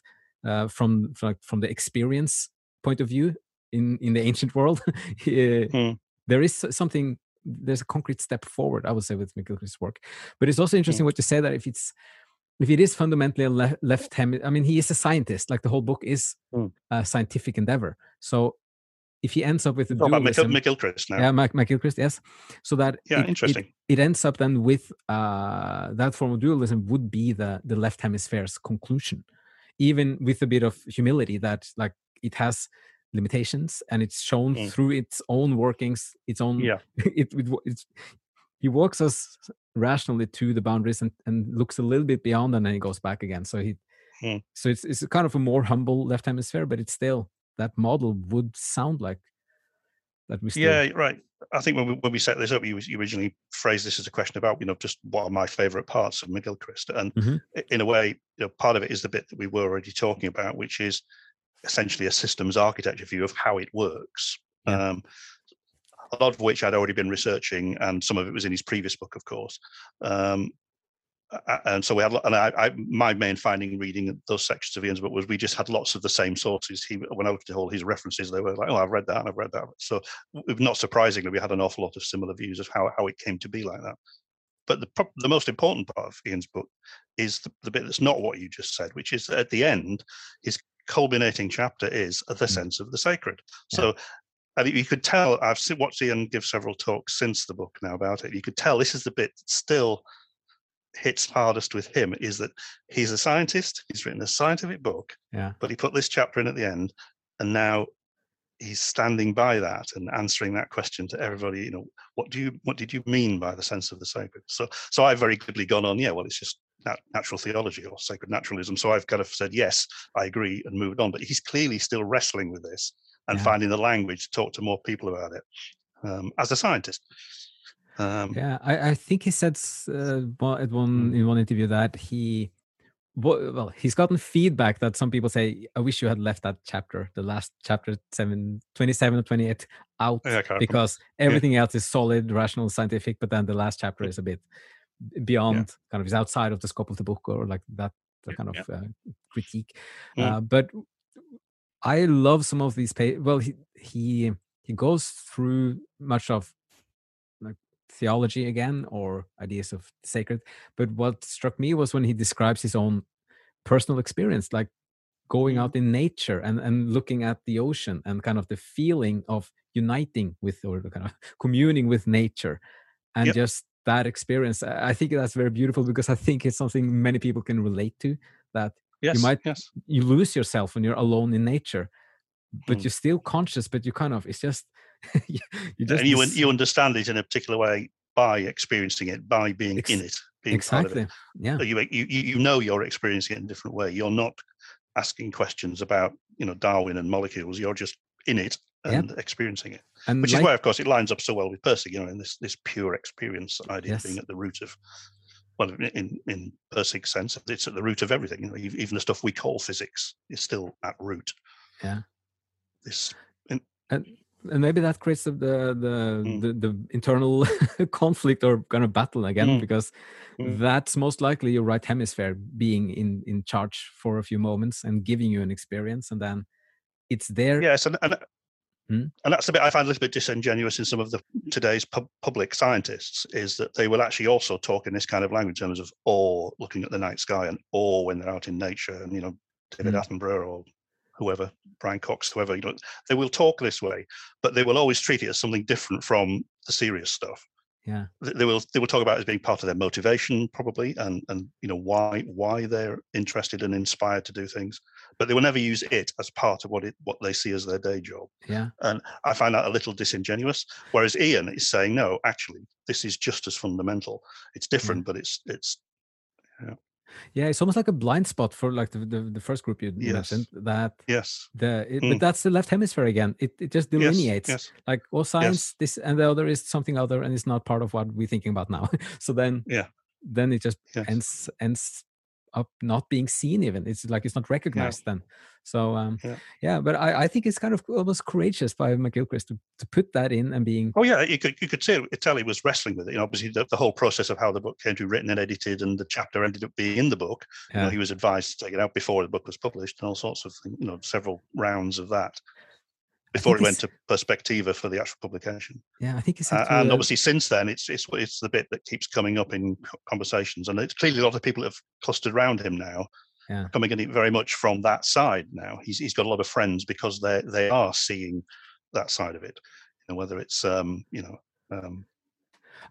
uh, from from, from the experience point of view in in the ancient world, uh, there is something. There's a concrete step forward, I would say, with McGilchrist's work. But it's also interesting what you say that if it's if it is fundamentally a le- left hand, I mean, he is a scientist. Like the whole book is a scientific endeavor. So if he ends up with a oh, dualism, McGilchrist now. Yeah, McGilchrist, yes. So that yeah, it, interesting. It, it, ends up then with uh, that form of dualism would be the the left hemisphere's conclusion, even with a bit of humility that like it has limitations and it's shown mm. through its own workings, its own. Yeah. it, it it's he walks us rationally to the boundaries and, and looks a little bit beyond and then he goes back again. So he mm. so it's it's kind of a more humble left hemisphere, but it's still that model would sound like that we still... yeah right i think when we, when we set this up you, you originally phrased this as a question about you know just what are my favorite parts of mcgilchrist and mm-hmm. in a way you know part of it is the bit that we were already talking about which is essentially a systems architecture view of how it works yeah. um, a lot of which I'd already been researching, and some of it was in his previous book, of course. Um, and so we had, and I, I, my main finding reading those sections of Iain's book was we just had lots of the same sources. He, when I looked at all his references, they were like, "Oh, I've read that and I've read that." So, not surprisingly, we had an awful lot of similar views of how how it came to be like that. But the the most important part of Iain's book is the, the bit that's not what you just said, which is at the end, his culminating chapter is the mm. sense of the sacred. Yeah. So and you could tell I've watched Iain give several talks since the book now about it. You could tell this is the bit that still hits hardest with him is that he's a scientist, he's written a scientific book, yeah. but he put this chapter in at the end, and now he's standing by that and answering that question to everybody. You know, what do you what did you mean by the sense of the sacred? So so I've very quickly gone on, yeah, well, it's just natural theology or sacred naturalism. So I've kind of said yes, I agree, and moved on. But he's clearly still wrestling with this and yeah. finding the language to talk to more people about it um, as a scientist. Um, yeah, I, I think he said uh, at one mm. in one interview that he well, he's gotten feedback that some people say, I wish you had left that chapter, the last chapter seven, 27 or 28 out Yeah, because everything else is solid, rational, scientific, but then the last chapter is a bit beyond kind of is outside of the scope of the book or like that kind of uh, critique. Mm. Uh, but I love some of these pages. Well, he he he goes through much of like theology again or ideas of sacred. But what struck me was when he describes his own personal experience, like going Mm. out in nature and and looking at the ocean and kind of the feeling of uniting with or kind of communing with nature and Yep. just that experience i think that's very beautiful because i think it's something many people can relate to that Yes, might yes. you lose yourself when you're alone in nature but Hmm. you're still conscious but you kind of it's just you, you just and you you understand it in a particular way by experiencing it, by being Ex- in it, being exactly it. yeah So you, you you you know you're experiencing it in a different way. You're not asking questions about you know Darwin and molecules. You're just in it Yeah. and experiencing it, and which like, is why, of course, it lines up so well with Pirsig. You know, in this this pure experience idea Yes. being at the root of. Well, in- in Pirsig's sense, it's at the root of everything. You know, even the stuff we call physics is still at root. Yeah. This and and maybe that creates the the the, Mm. the, the internal conflict or kind of battle again Mm. because Mm. that's most likely your right hemisphere being in in charge for a few moments and giving you an experience and then it's there Yes, and and, Hmm? and that's a bit I find a little bit disingenuous in some of the today's pub, public scientists is that they will actually also talk in this kind of language in terms of awe, looking at the night sky, and awe when they're out in nature, and you know David Hmm. Attenborough or whoever Brian Cox, whoever you know, they will talk this way, but they will always treat it as something different from the serious stuff. yeah They they will they will talk about it as being part of their motivation probably, and and you know why why they're interested and inspired to do things, but they will never use it as part of what it what they see as their day job. yeah And I find that a little disingenuous. Whereas Iain is saying, no, actually, this is just as fundamental. It's different, but it's it's yeah Yeah, it's almost like a blind spot for like the the, the first group you Yes. mentioned that yes, the it, Mm. but that's the left hemisphere again it, it just delineates yes, like well science this and the other is something other and it's not part of what we're thinking about now so then Yeah. then it just yes. ends ends up not being seen even it's like it's not recognized then so um Yeah. yeah, but I, I think it's kind of almost courageous by mcgilchrist to, to put that in and being Oh yeah, you could you could tell he was wrestling with it. You know, obviously the, the whole process of how the book came to be written and edited, and the chapter ended up being in the book. You know, he was advised to take it out before the book was published, and all sorts of things, you know several rounds of that before it went to Perspectiva for the actual publication. yeah i think it's Uh, and a- obviously, since then, it's it's it's the bit that keeps coming up in conversations, and it's clearly a lot of people have clustered around him now, Yeah. coming it very much from that side. Now he's he's got a lot of friends because they they are seeing that side of it, you know, whether it's um you know um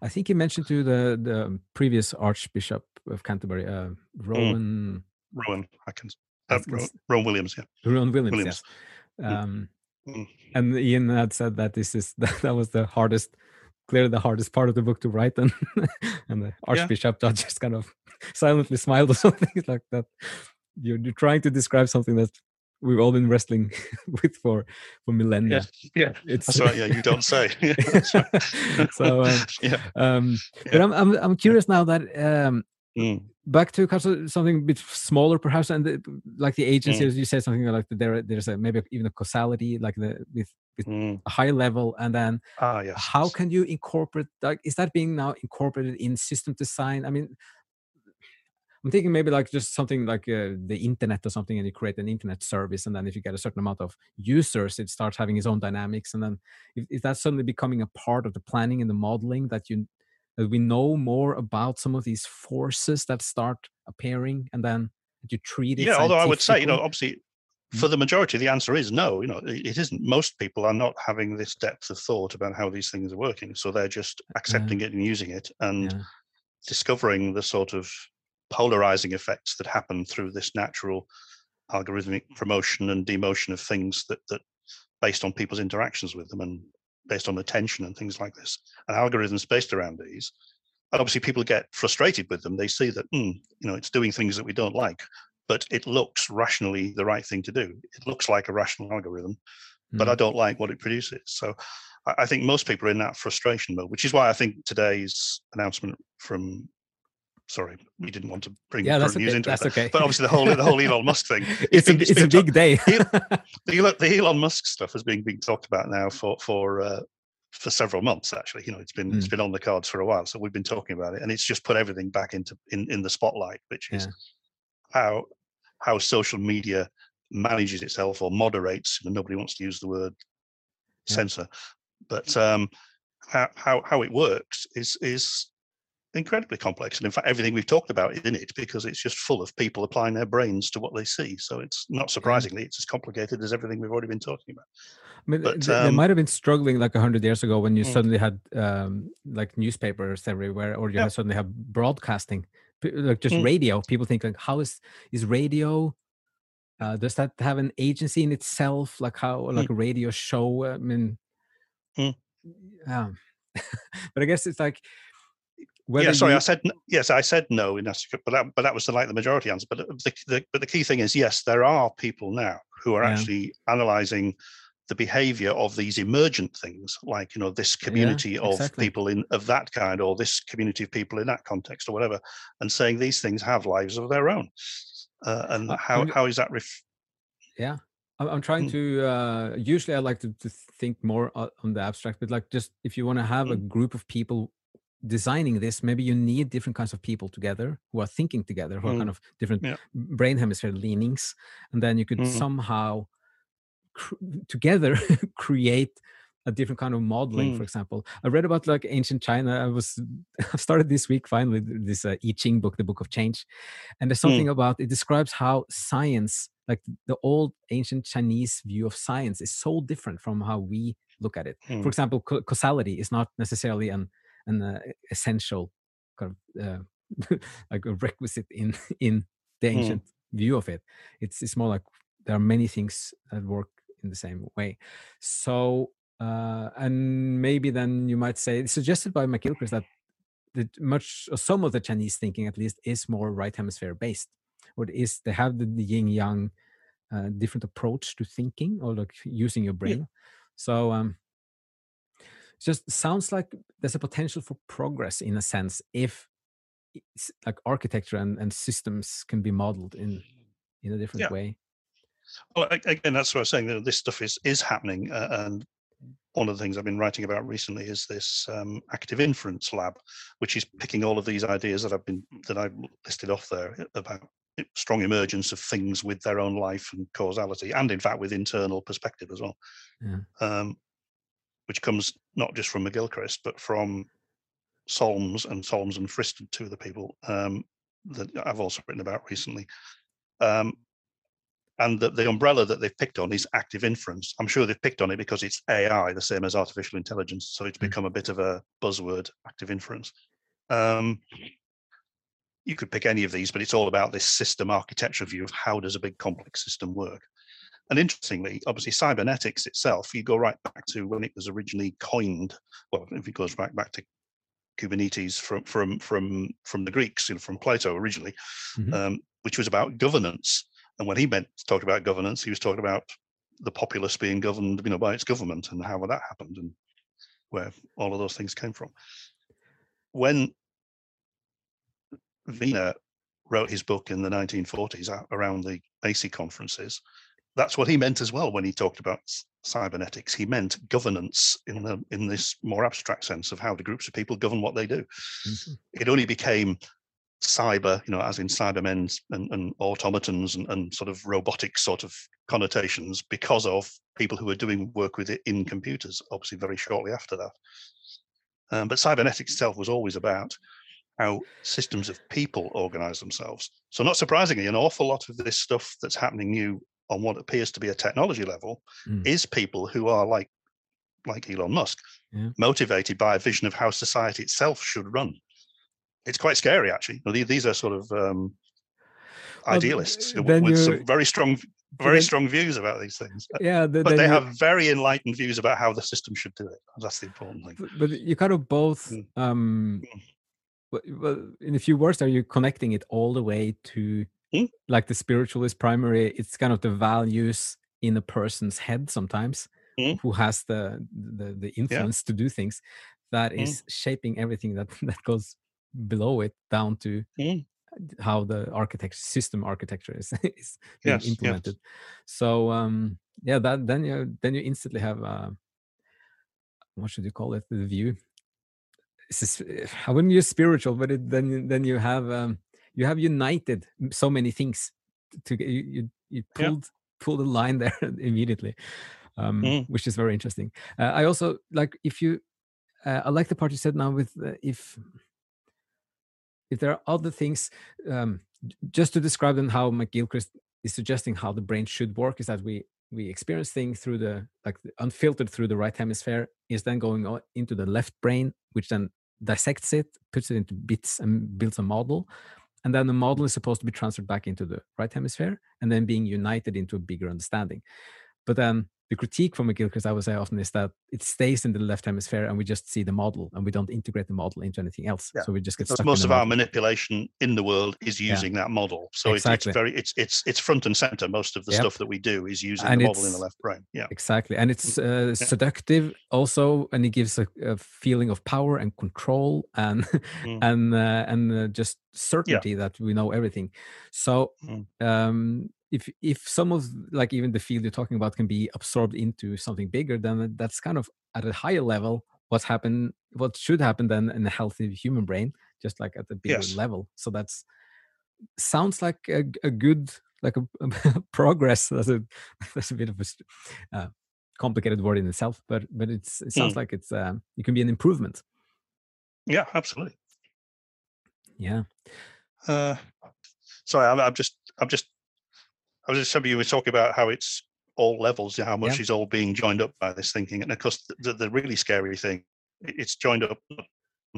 i think he mentioned to the the previous archbishop of canterbury uh rowan Rowan Atkins, uh, Rowan Williams, yeah, rowan williams, Williams. yes Mm. um Mm. And iain had said that this is that, that was the hardest clearly the hardest part of the book to write and and the archbishop just kind of silently smiled or something like that you're, you're trying to describe something that we've all been wrestling with for for millennia yes, yeah, it's that's right. Yeah, you don't say. Yeah, right. so um, yeah, um but Yeah. I'm, I'm i'm curious now that um Mm. Back to something a bit smaller perhaps and the, like the agency Mm. as you said something like that there there's a maybe even a causality like the with Mm. a high level and then Ah, yes. how can you incorporate like is that being now incorporated in system design i mean i'm thinking maybe like just something like uh, the internet or something and you create an internet service and then if you get a certain amount of users it starts having its own dynamics and then if, if that's suddenly becoming a part of the planning and the modeling that you that we know more about some of these forces that start appearing and then you treat it yeah although i would say you know obviously hmm? for the majority the answer is no you know it isn't. Most people are not having this depth of thought about how these things are working so they're just accepting it and using it and Yeah. discovering the sort of polarizing effects that happen through this natural algorithmic promotion and demotion of things that that based on people's interactions with them and based on attention and things like this and algorithms based around these and obviously people get frustrated with them. They see that "Hmm, you know it's doing things that we don't like but it looks rationally the right thing to do. It looks like a rational algorithm but Mm. i don't like what it produces. So I think most people are in that frustration mode which is why i think today's announcement from sorry, we didn't want to bring yeah, news okay. into that's it. Okay. But obviously, the whole the whole Elon Musk thing. it's, a, it's, a big day. the, the, Elon Musk stuff has been being talked about now for for uh, for several months. Actually, you know, it's been mm. it's been on the cards for a while. So we've been talking about it, and it's just put everything back into in in the spotlight, which is yeah. how how social media manages itself or moderates. And nobody wants to use the word yeah. censor, but um, how, how how it works is is incredibly complex. And in fact, everything we've talked about is in it because it's just full of people applying their brains to what they see. So it's not surprisingly, it's as complicated as everything we've already been talking about. I mean, but, they, um, they might have been struggling like hundred years ago when you mm. suddenly had um, like newspapers everywhere, or you yeah. suddenly have broadcasting, like just mm. radio. People think like, how is is radio? Uh, does that have an agency in itself? Like how, like mm. a radio show? I mean, mm. yeah. but I guess it's like yeah, sorry, you... I said yes. I said no in that, but that, but that was the like the majority answer. But the, the but the key thing is yes, there are people now who are yeah. actually analysing the behaviour of these emergent things, like you know this community yeah, of people in of that kind, or this community of people in that context, or whatever, and saying these things have lives of their own. Uh, and how how is that? Ref- yeah, I'm trying mm. to. Uh, usually, I like to, to think more on the abstract, but like just if you want to have a group of people designing this, maybe you need different kinds of people together who are thinking together, who mm. are kind of different yeah. brain hemisphere leanings, and then you could mm. somehow cr- together create a different kind of modeling. Mm. For example, I read about like ancient China. I was I started this week finally this uh, I Ching book, the Book of Change, and there's something mm. about it describes how science, like the old ancient Chinese view of science, is so different from how we look at it. For mm. example, causality is not necessarily an an uh, essential kind of uh, like a requisite in in the hmm. ancient mm. view of it. It's it's more like there are many things that work in the same way. So uh, and maybe then you might say suggested by McGilchrist that that much or some of the Chinese thinking at least is more right hemisphere based. Or it is they have the, the yin yang uh, different approach to thinking or like using your brain. Yeah. So um, just sounds like there's a potential for progress in a sense if like architecture and, and systems can be modeled in in a different yeah. way well again that's what i was saying that this stuff is is happening uh, and one of the things i've been writing about recently is this um, active inference lab which is picking all of these ideas that i've been that i've listed off there about strong emergence of things with their own life and causality and in fact with internal perspective as well yeah. um, which comes not just from McGilchrist, but from Solms and Solms and Friston, two of the people um, that I've also written about recently. Um, and the, the umbrella that they've picked on is active inference. I'm sure they've picked on it because it's AI, the same as artificial intelligence. So it's hmm. become a bit of a buzzword, active inference. Um, you could pick any of these, but it's all about this system architecture view of how does a big complex system work. And interestingly, obviously, cybernetics itself, you go right back to when it was originally coined. Well, if it goes right back to kybernetes from from from from the Greeks, you know, from Plato originally, mm-hmm. um, which was about governance. And when he meant to talk about governance, he was talking about the populace being governed, you know, by its government and how that happened and where all of those things came from. When Wiener wrote his book in the 1940s around the AC conferences, that's what he meant as well when he talked about cybernetics. He meant governance in the in this more abstract sense of how the groups of people govern what they do. Mm-hmm. It only became cyber, you know, as in Cybermen and, and automatons and, and, sort of robotic sort of connotations because of people who were doing work with it in computers, obviously very shortly after that. Um, but cybernetics itself was always about how systems of people organize themselves. So not surprisingly, an awful lot of this stuff that's happening new on what appears to be a technology level mm. is people who are like like Elon Musk, yeah. motivated by a vision of how society itself should run. It's quite scary, actually. These are sort of um, idealists well, with some very strong, very then, strong views about these things. Yeah, the, but they have very enlightened views about how the system should do it. That's the important thing. But you kind of both. Mm. Um, mm. well, in a few words, are you connecting it all the way to mm. like the spiritualist primary it's kind of the values in a person's head sometimes mm. who has the the, the influence yeah. to do things that hmm. is shaping everything that that goes below it down to mm. how the architecture system architecture is, is being Yes, implemented. yes. So um, yeah, that then you then you instantly have uh, what should you call it? The view. It's just, I wouldn't use spiritual, but it, then then you have um, you have united so many things to get you you, you Yeah. pulled pulled a line there immediately, um, Mm. which is very interesting. Uh, I also like if you uh, I like the part you said now with uh, if if there are other things um, just to describe them how mcgilchrist is suggesting how the brain should work is that we we experience things through the like the- unfiltered through the right hemisphere is then going on into the left brain which then dissects it puts it into bits and builds a model and then the model is supposed to be transferred back into the right hemisphere and then being united into a bigger understanding. But then the critique from McGilchrist, I would say often, is that it stays in the left hemisphere and we just see the model and we don't integrate the model into anything else. Yeah, So we just get stuck. most of the our manipulation in the world is Yeah. using that model. So it's, Exactly. it's very it's it's it's front and center. Most of the Yep. stuff that we do is using And the model in the left brain. Yeah. Exactly. And it's uh, seductive also, and it gives a, a feeling of power and control and Mm. and uh, and uh, just certainty that we know everything. So Mm. um, if if some of like even the field you're talking about can be absorbed into something bigger, then that's kind of at a higher level what's happened, what should happen then in a healthy human brain, just like at the bigger Yes. level. So that's sounds like a, a good like a, progress. That's a that's a bit of a uh, complicated word in itself, but but it's it sounds Mm. like it's um, it can be an improvement. Yeah, absolutely. Yeah. Uh, sorry, I'm, I'm just, I'm just, I was just somebody who was talking about how it's all levels, how much Yeah. is all being joined up by this thinking, and of course, the, the really scary thing, it's joined up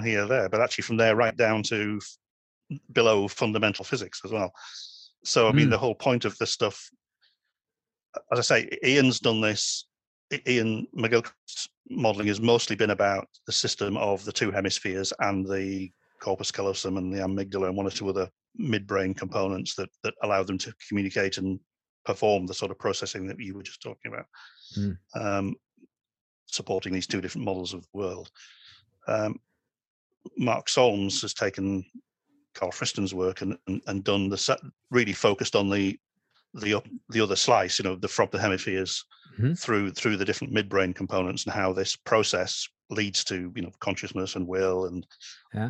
here, there, but actually from there right down to below fundamental physics as well. So, I mean, Mm. the whole point of this stuff, as I say, Iain's done this. Iain McGilchrist's modeling has mostly been about the system of the two hemispheres and the corpus callosum and the amygdala and one or two other midbrain components that that allow them to communicate and perform the sort of processing that you were just talking about, Mm. um, supporting these two different models of the world. Um, Mark Solms has taken Carl Friston's work and, and, and done the set, really focused on the the up, the other slice, you know, the from the hemispheres Mhm. through through the different midbrain components and how this process leads to you know consciousness and will and Yeah.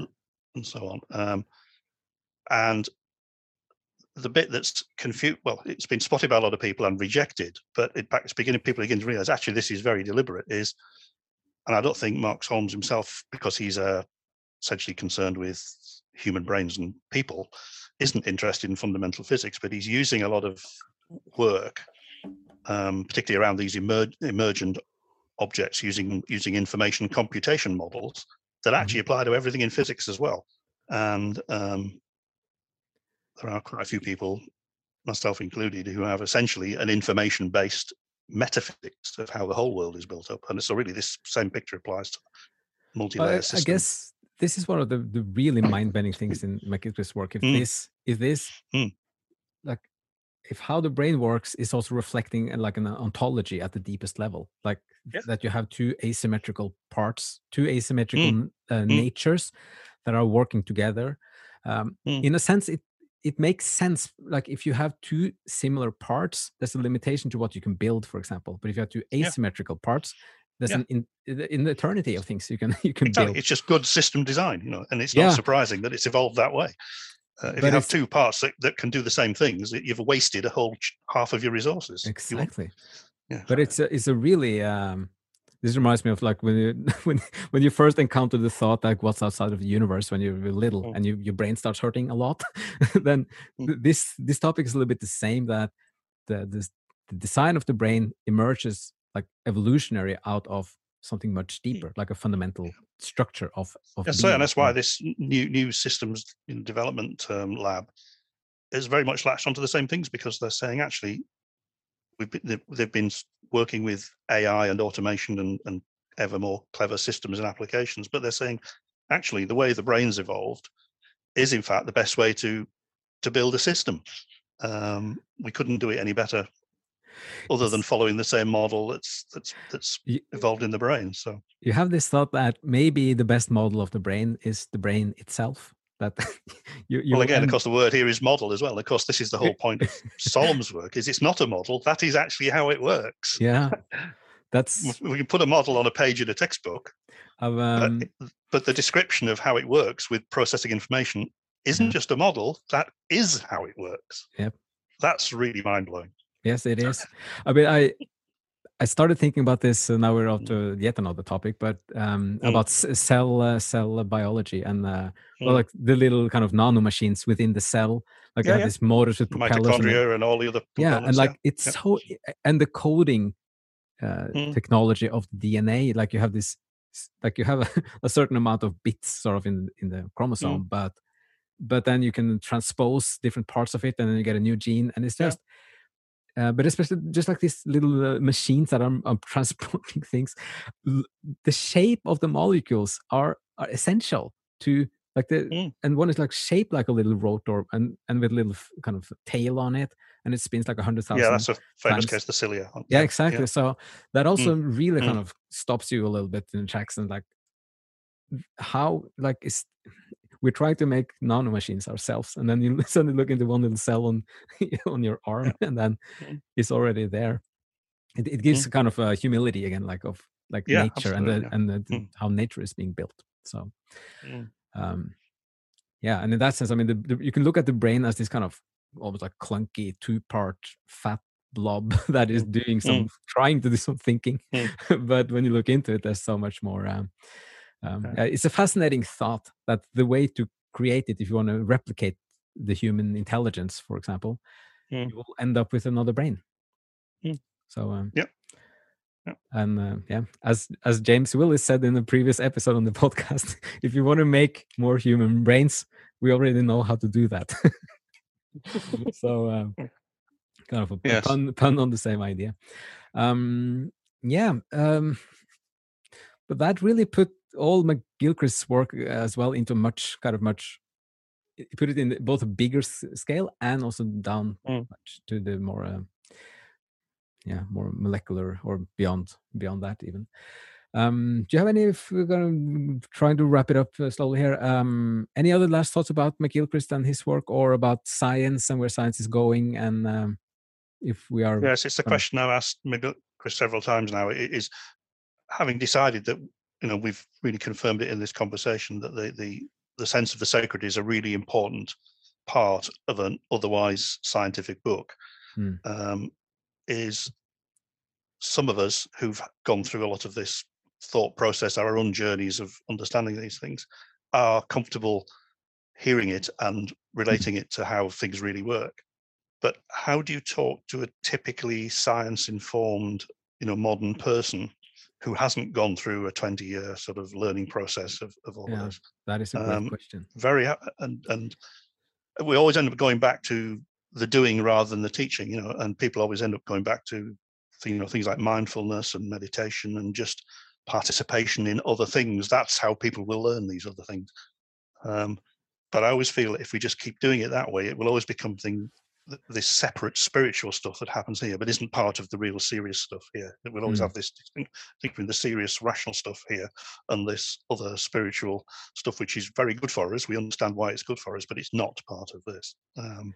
And so on. Um, and the bit that's confused, well, it's been spotted by a lot of people and rejected, but it, it's beginning people begin to realize actually this is very deliberate. Is and I don't think Mark Solms himself, because he's uh, essentially concerned with human brains and people, isn't interested in fundamental physics, but he's using a lot of work, um, particularly around these emer- emergent objects, using using information computation models that actually apply to everything in physics as well. And um, there are quite a few people, myself included, who have essentially an information-based metaphysics of how the whole world is built up. And so, really, this same picture applies to multi-layer Well, I, I systems. guess this is one of the, the really mind-bending things in McGilchrist's work. If Mm. this, if this, Mm. like, if how the brain works is also reflecting like an ontology at the deepest level, like Yeah. that you have two asymmetrical parts, two asymmetrical Mm. uh, natures that are working together. Um, Mm. In a sense, it it makes sense. Like if you have two similar parts, there's a limitation to what you can build, for example. But if you have two Yeah. asymmetrical parts, there's Yeah. an in, in the eternity of things you can you can Exactly. build. It's just good system design, you know, and it's Yeah. not surprising that it's evolved that way. Uh, if But you have two parts that, that can do the same things, you've wasted a whole half of your resources. Exactly. Yeah. But it's a, it's a really um, this reminds me of like when you when when you first encounter the thought like what's outside of the universe when you're little Mm. and you, your brain starts hurting a lot. then Mm. this this topic is a little bit the same that the this, the design of the brain emerges like evolutionary out of something much deeper, like a fundamental structure of of. Yeah, so and that's why Mm. this new new systems in development um, lab is very much latched onto the same things because they're saying actually been, they've, they've been working with AI and automation and, and ever more clever systems and applications, but they're saying actually the way the brain's evolved is in fact the best way to to build a system. Um, we couldn't do it any better other than following the same model that's that's that's evolved in the brain. So you have this thought that maybe the best model of the brain is the brain itself. That you, you well, again, end... of course, the word here is model as well. Of course, this is the whole point of Solms's work: is it's not a model. That is actually how it works. Yeah, that's we can put a model on a page in a textbook, um... but, but the description of how it works with processing information isn't just a model. That is how it works. Yep. That's really mind blowing. Yes, it is. I mean, I I started thinking about this. Uh, now we're on to yet another topic, but um, mm. about cell uh, cell biology and uh, mm. well, like the little kind of nano machines within the cell. Like yeah, yeah. this motors with propellers mitochondria and, and, all the other. Yeah, and like yeah. it's so and the coding uh, mm. technology of the DNA. Like you have this, like you have a, a, certain amount of bits sort of in in the chromosome, mm. but but then you can transpose different parts of it and then you get a new gene and it's just. Uh, but especially just like these little uh, machines that are, are transporting things the shape of the molecules are are essential to like the mm. and one is like shaped like a little rotor and and with a little kind of tail on it and it spins like a hundred thousand yeah that's a famous times. case the cilia yeah exactly yeah. so that also mm. really mm. kind of stops you a little bit in the tracks and like how like is we're trying to make nano machines ourselves and then you suddenly look into one little cell on on your arm and then mm. it's already there it, it gives mm. kind of a humility again like of like yeah, nature and the, yeah. and the, mm. how nature is being built so mm. um yeah and in that sense i mean the, the, you can look at the brain as this kind of almost like clunky two part fat blob that is mm. doing some mm. trying to do some thinking but when you look into it there's so much more um, um, okay. uh, it's a fascinating thought that the way to create it, if you want to replicate the human intelligence, for example, mm. you will end up with another brain. Mm. So, um, yeah. And uh, yeah, as as James Willis said in the previous episode on the podcast, if you want to make more human brains, we already know how to do that. so, um, kind of a yes. pun, pun on the same idea. Um, yeah, um, but that really put all McGilchrist's work uh, as well into much kind of much put it in both a bigger scale and also down mm. to the more uh, yeah more molecular or beyond beyond that even um do you have any if we're gonna try to wrap it up uh, slowly here um any other last thoughts about mcgilchrist and his work or about science and where science is going and um if we are yes it's a question i've asked mcgilchrist several times now it is having decided that you know we've really confirmed it in this conversation that the the the sense of the sacred is a really important part of an otherwise scientific book mm. um, is some of us who've gone through a lot of this thought process our own journeys of understanding these things are comfortable hearing it and relating it to how things really work but how do you talk to a typically science informed you know modern person who hasn't gone through a 20 year sort of learning process of, of all yeah, this? That is a great um, question. Very, and, and we always end up going back to the doing rather than the teaching, you know, and people always end up going back to, you know, things like mindfulness and meditation and just participation in other things. That's how people will learn these other things. Um, but I always feel if we just keep doing it that way, it will always become thing, this separate spiritual stuff that happens here, but isn't part of the real serious stuff here. That we'll always mm. have this distinct between the serious rational stuff here and this other spiritual stuff, which is very good for us. We understand why it's good for us, but it's not part of this. Um,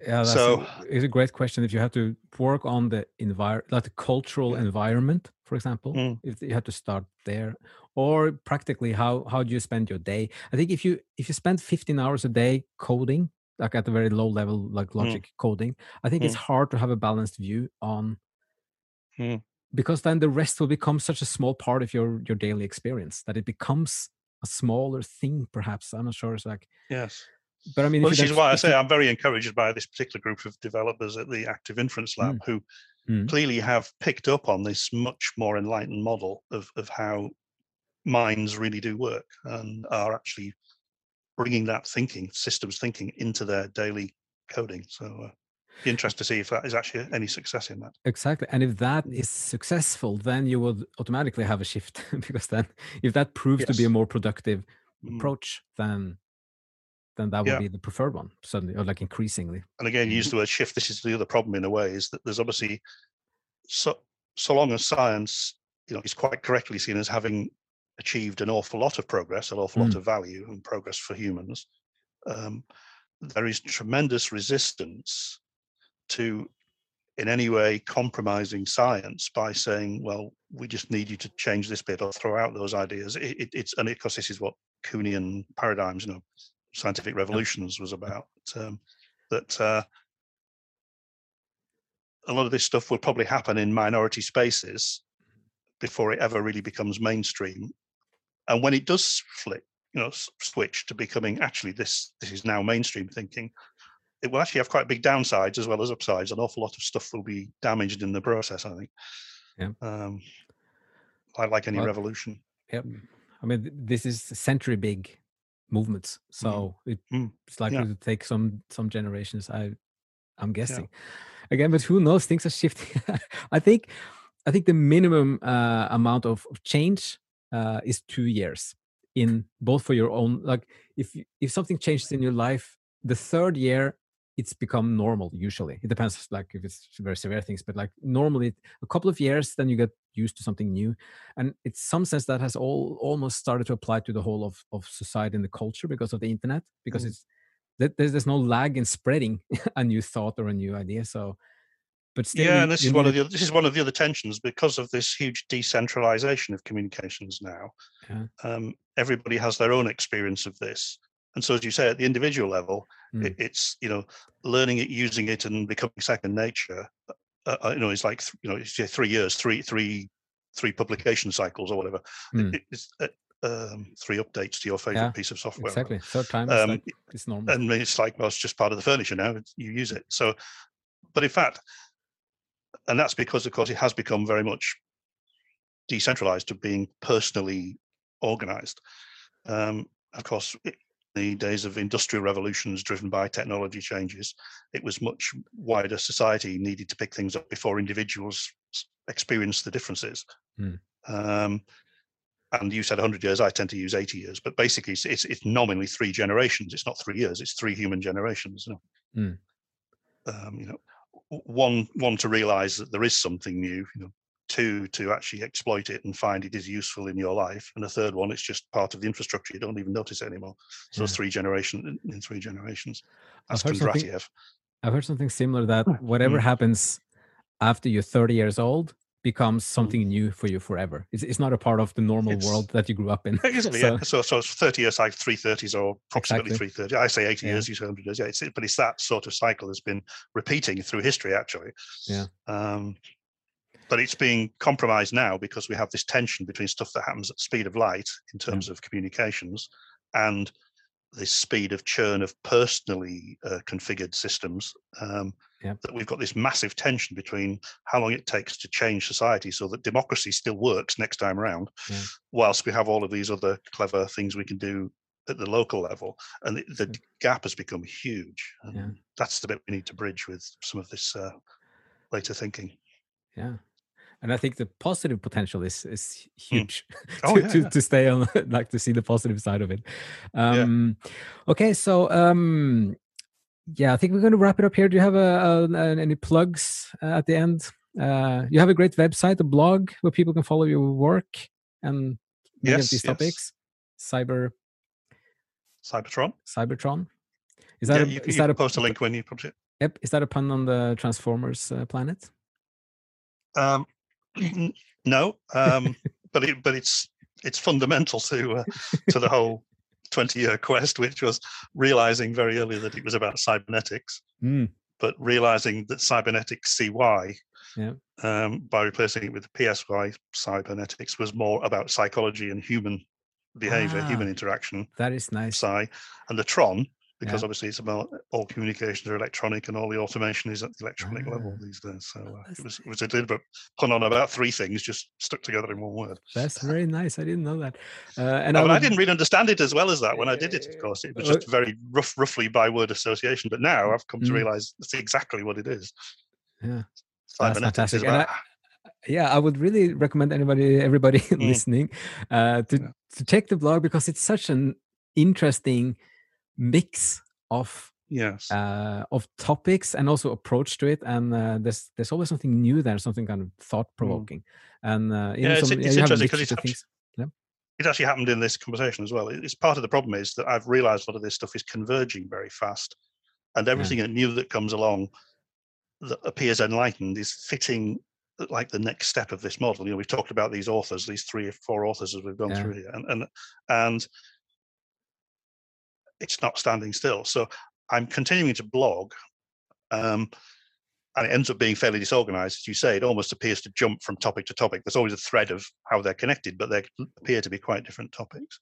yeah, that's so a, it's a great question. If you have to work on the environment, like the cultural yeah. environment, for example, mm. if you have to start there, or practically how how do you spend your day? I think if you if you spend 15 hours a day coding, like at a very low level like mm. logic mm. coding i think mm. it's hard to have a balanced view on mm. because then the rest will become such a small part of your your daily experience that it becomes a smaller thing perhaps i'm not sure it's like yes but i mean well, this is why i say i'm very encouraged by this particular group of developers at the active inference lab mm. who mm. clearly have picked up on this much more enlightened model of, of how minds really do work and are actually bringing that thinking, systems thinking, into their daily coding. So, uh, be interested to see if that is actually any success in that. Exactly, and if that is successful, then you would automatically have a shift because then, if that proves yes. to be a more productive mm. approach, then then that would yeah. be the preferred one suddenly, or like increasingly. And again, use mm-hmm. the word shift. This is the other problem in a way is that there's obviously so so long as science, you know, is quite correctly seen as having achieved an awful lot of progress, an awful mm. lot of value and progress for humans. Um, there is tremendous resistance to in any way compromising science by saying, well, we just need you to change this bit or throw out those ideas. It, it, it's and of course this is what Kuhnian paradigms, you know, scientific revolutions was about. Um, that uh, a lot of this stuff will probably happen in minority spaces before it ever really becomes mainstream. And when it does flip, you know, switch to becoming actually this this is now mainstream thinking, it will actually have quite big downsides as well as upsides. An awful lot of stuff will be damaged in the process. I think. Yeah. Um, like any well, revolution. Yep. I mean, this is century big movements, mm-hmm. so mm. it, mm. it's likely yeah. to take some some generations. I I'm guessing. Yeah. Again, but who knows? Things are shifting. I think I think the minimum uh, amount of, of change uh, is two years in both for your own like if if something changes in your life the third year it's become normal usually. It depends like if it's very severe things but like normally a couple of years then you get used to something new. And it's some sense that has all almost started to apply to the whole of, of society and the culture because of the internet because mm. it's there's, there's no lag in spreading a new thought or a new idea. So but still yeah and this is one of the this is one of the other tensions because of this huge decentralization of communications now yeah. um, everybody has their own experience of this and so, as you say, at the individual level, mm. it, it's you know learning it, using it, and becoming second nature. Uh, uh you know, it's like you know, it's three years, three three three publication cycles or whatever. Mm. It, it's uh, um, three updates to your favorite yeah, piece of software. Exactly. Third time um, like, it's normal. And it's like, well, it's just part of the furniture now. you use it. So, but in fact, and that's because, of course, it has become very much decentralized to being personally organized. Um, of course, it, the days of industrial revolutions driven by technology changes, it was much wider society needed to pick things up before individuals experienced the differences. Mm. Um, and you said 100 years, I tend to use 80 years, but basically it's, it's, it's nominally three generations. It's not three years, it's three human generations. You know, mm. um, you know one, one to realize that there is something new, you know, two to actually exploit it and find it is useful in your life and the third one it's just part of the infrastructure you don't even notice it anymore so yeah. three generations in three generations I've heard, I've heard something similar that whatever mm. happens after you're 30 years old becomes mm. something mm. new for you forever. It's, it's not a part of the normal it's, world that you grew up in. Exactly, so, yeah. So, so it's 30 years, like 330s or approximately exactly. 330. I say 80 yeah. years, you say 100 years. Yeah, it's, but it's that sort of cycle that's been repeating through history, actually. Yeah. Um, but it's being compromised now because we have this tension between stuff that happens at speed of light in terms mm. of communications and this speed of churn of personally uh, configured systems um, that we've got this massive tension between how long it takes to change society so that democracy still works next time around whilst we have all of these other clever things we can do at the local level and the, the gap has become huge yeah. that's the bit we need to bridge with some of this uh, later thinking. Yeah and I think the positive potential is is hmm. huge mm. oh, to, yeah, to, yeah. to, stay on like to see the positive side of it. Um, yeah. Okay, so um, yeah, I think we're going to wrap it up here. Do you have a, a, any plugs uh, at the end? Uh, you have a great website, a blog where people can follow your work and yes, these topics. Yes. Cyber. Psybertron. Psybertron. Is that yeah, a, you, is you that a post a link when you publish it? Yep. Is that a pun on the Transformers uh, planet? Um, no, um, but it, but it's it's fundamental to uh, to the whole 20 year quest, which was realizing very early that it was about cybernetics, mm. but realizing that cybernetics CY yeah. um, by replacing it with PSY cybernetics was more about psychology and human behavior, ah, human interaction. That is nice. Psi. And the Tron because yeah. obviously it's about all communications are electronic and all the automation is at the electronic level ah. these days. So uh, it was it was a little bit pun on about three things just stuck together in one word. That's very nice. I didn't know that. Uh, and no, I, would... I, didn't really understand it as well as that when I did it. Of course, it was just very rough, roughly by word association. But now I've come to mm. realize that's exactly what it is. Yeah, that's fantastic. About... I, yeah, I would really recommend anybody, everybody mm. listening, uh, to yeah. to check the blog because it's such an interesting mix of yes uh, of topics and also approach to it and uh, there's there's always something new there something kind of thought provoking mm. and uh, yeah, it's, some, it's yeah, interesting because it's actually, yeah. it actually happened in this conversation as well it's part of the problem is that i've realized a lot of this stuff is converging very fast and everything yeah. new that comes along that appears enlightened is fitting like the next step of this model you know we've talked about these authors these three or four authors as we've gone yeah. through here and and and it's not standing still so I'm continuing to blog, um, and it ends up being fairly disorganized. As you say, it almost appears to jump from topic to topic. There's always a thread of how they're connected, but they appear to be quite different topics.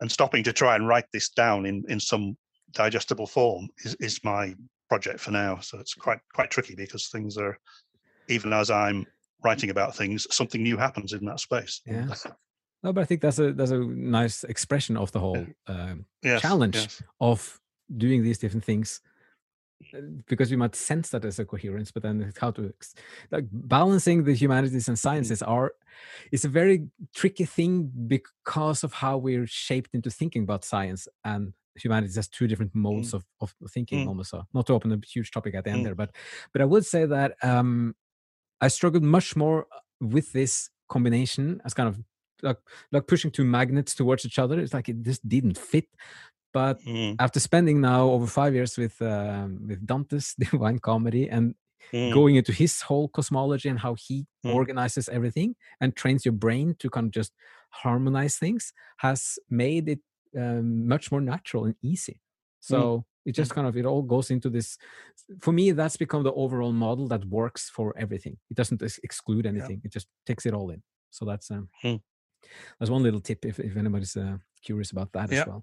And stopping to try and write this down in, in some digestible form is, is my project for now. So it's quite quite tricky because things are, even as I'm writing about things, something new happens in that space. Yeah. No, but I think that's a that's a nice expression of the whole um, yes, challenge yes. of doing these different things uh, because we might sense that as a coherence but then it's how to like balancing the humanities and mm-hmm. sciences are is a very tricky thing because of how we're shaped into thinking about science and humanities as two different modes mm. of, of thinking mm. almost so not to open a huge topic at the end mm. there but but i would say that um i struggled much more with this combination as kind of like like pushing two magnets towards each other it's like it just didn't fit but mm. after spending now over five years with uh, with Dante's Divine Comedy and mm. going into his whole cosmology and how he mm. organizes everything and trains your brain to kind of just harmonize things, has made it um, much more natural and easy. Mm. So it just mm. kind of it all goes into this. For me, that's become the overall model that works for everything. It doesn't exclude anything. Yeah. It just takes it all in. So that's um, hmm. That's one little tip if if anybody's uh, curious about that yeah. as well.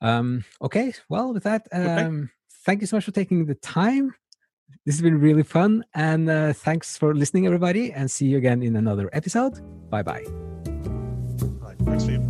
Um, okay, well, with that, um, okay. thank you so much for taking the time. This has been really fun. And uh, thanks for listening, everybody. And see you again in another episode. Bye bye. Thanks for you.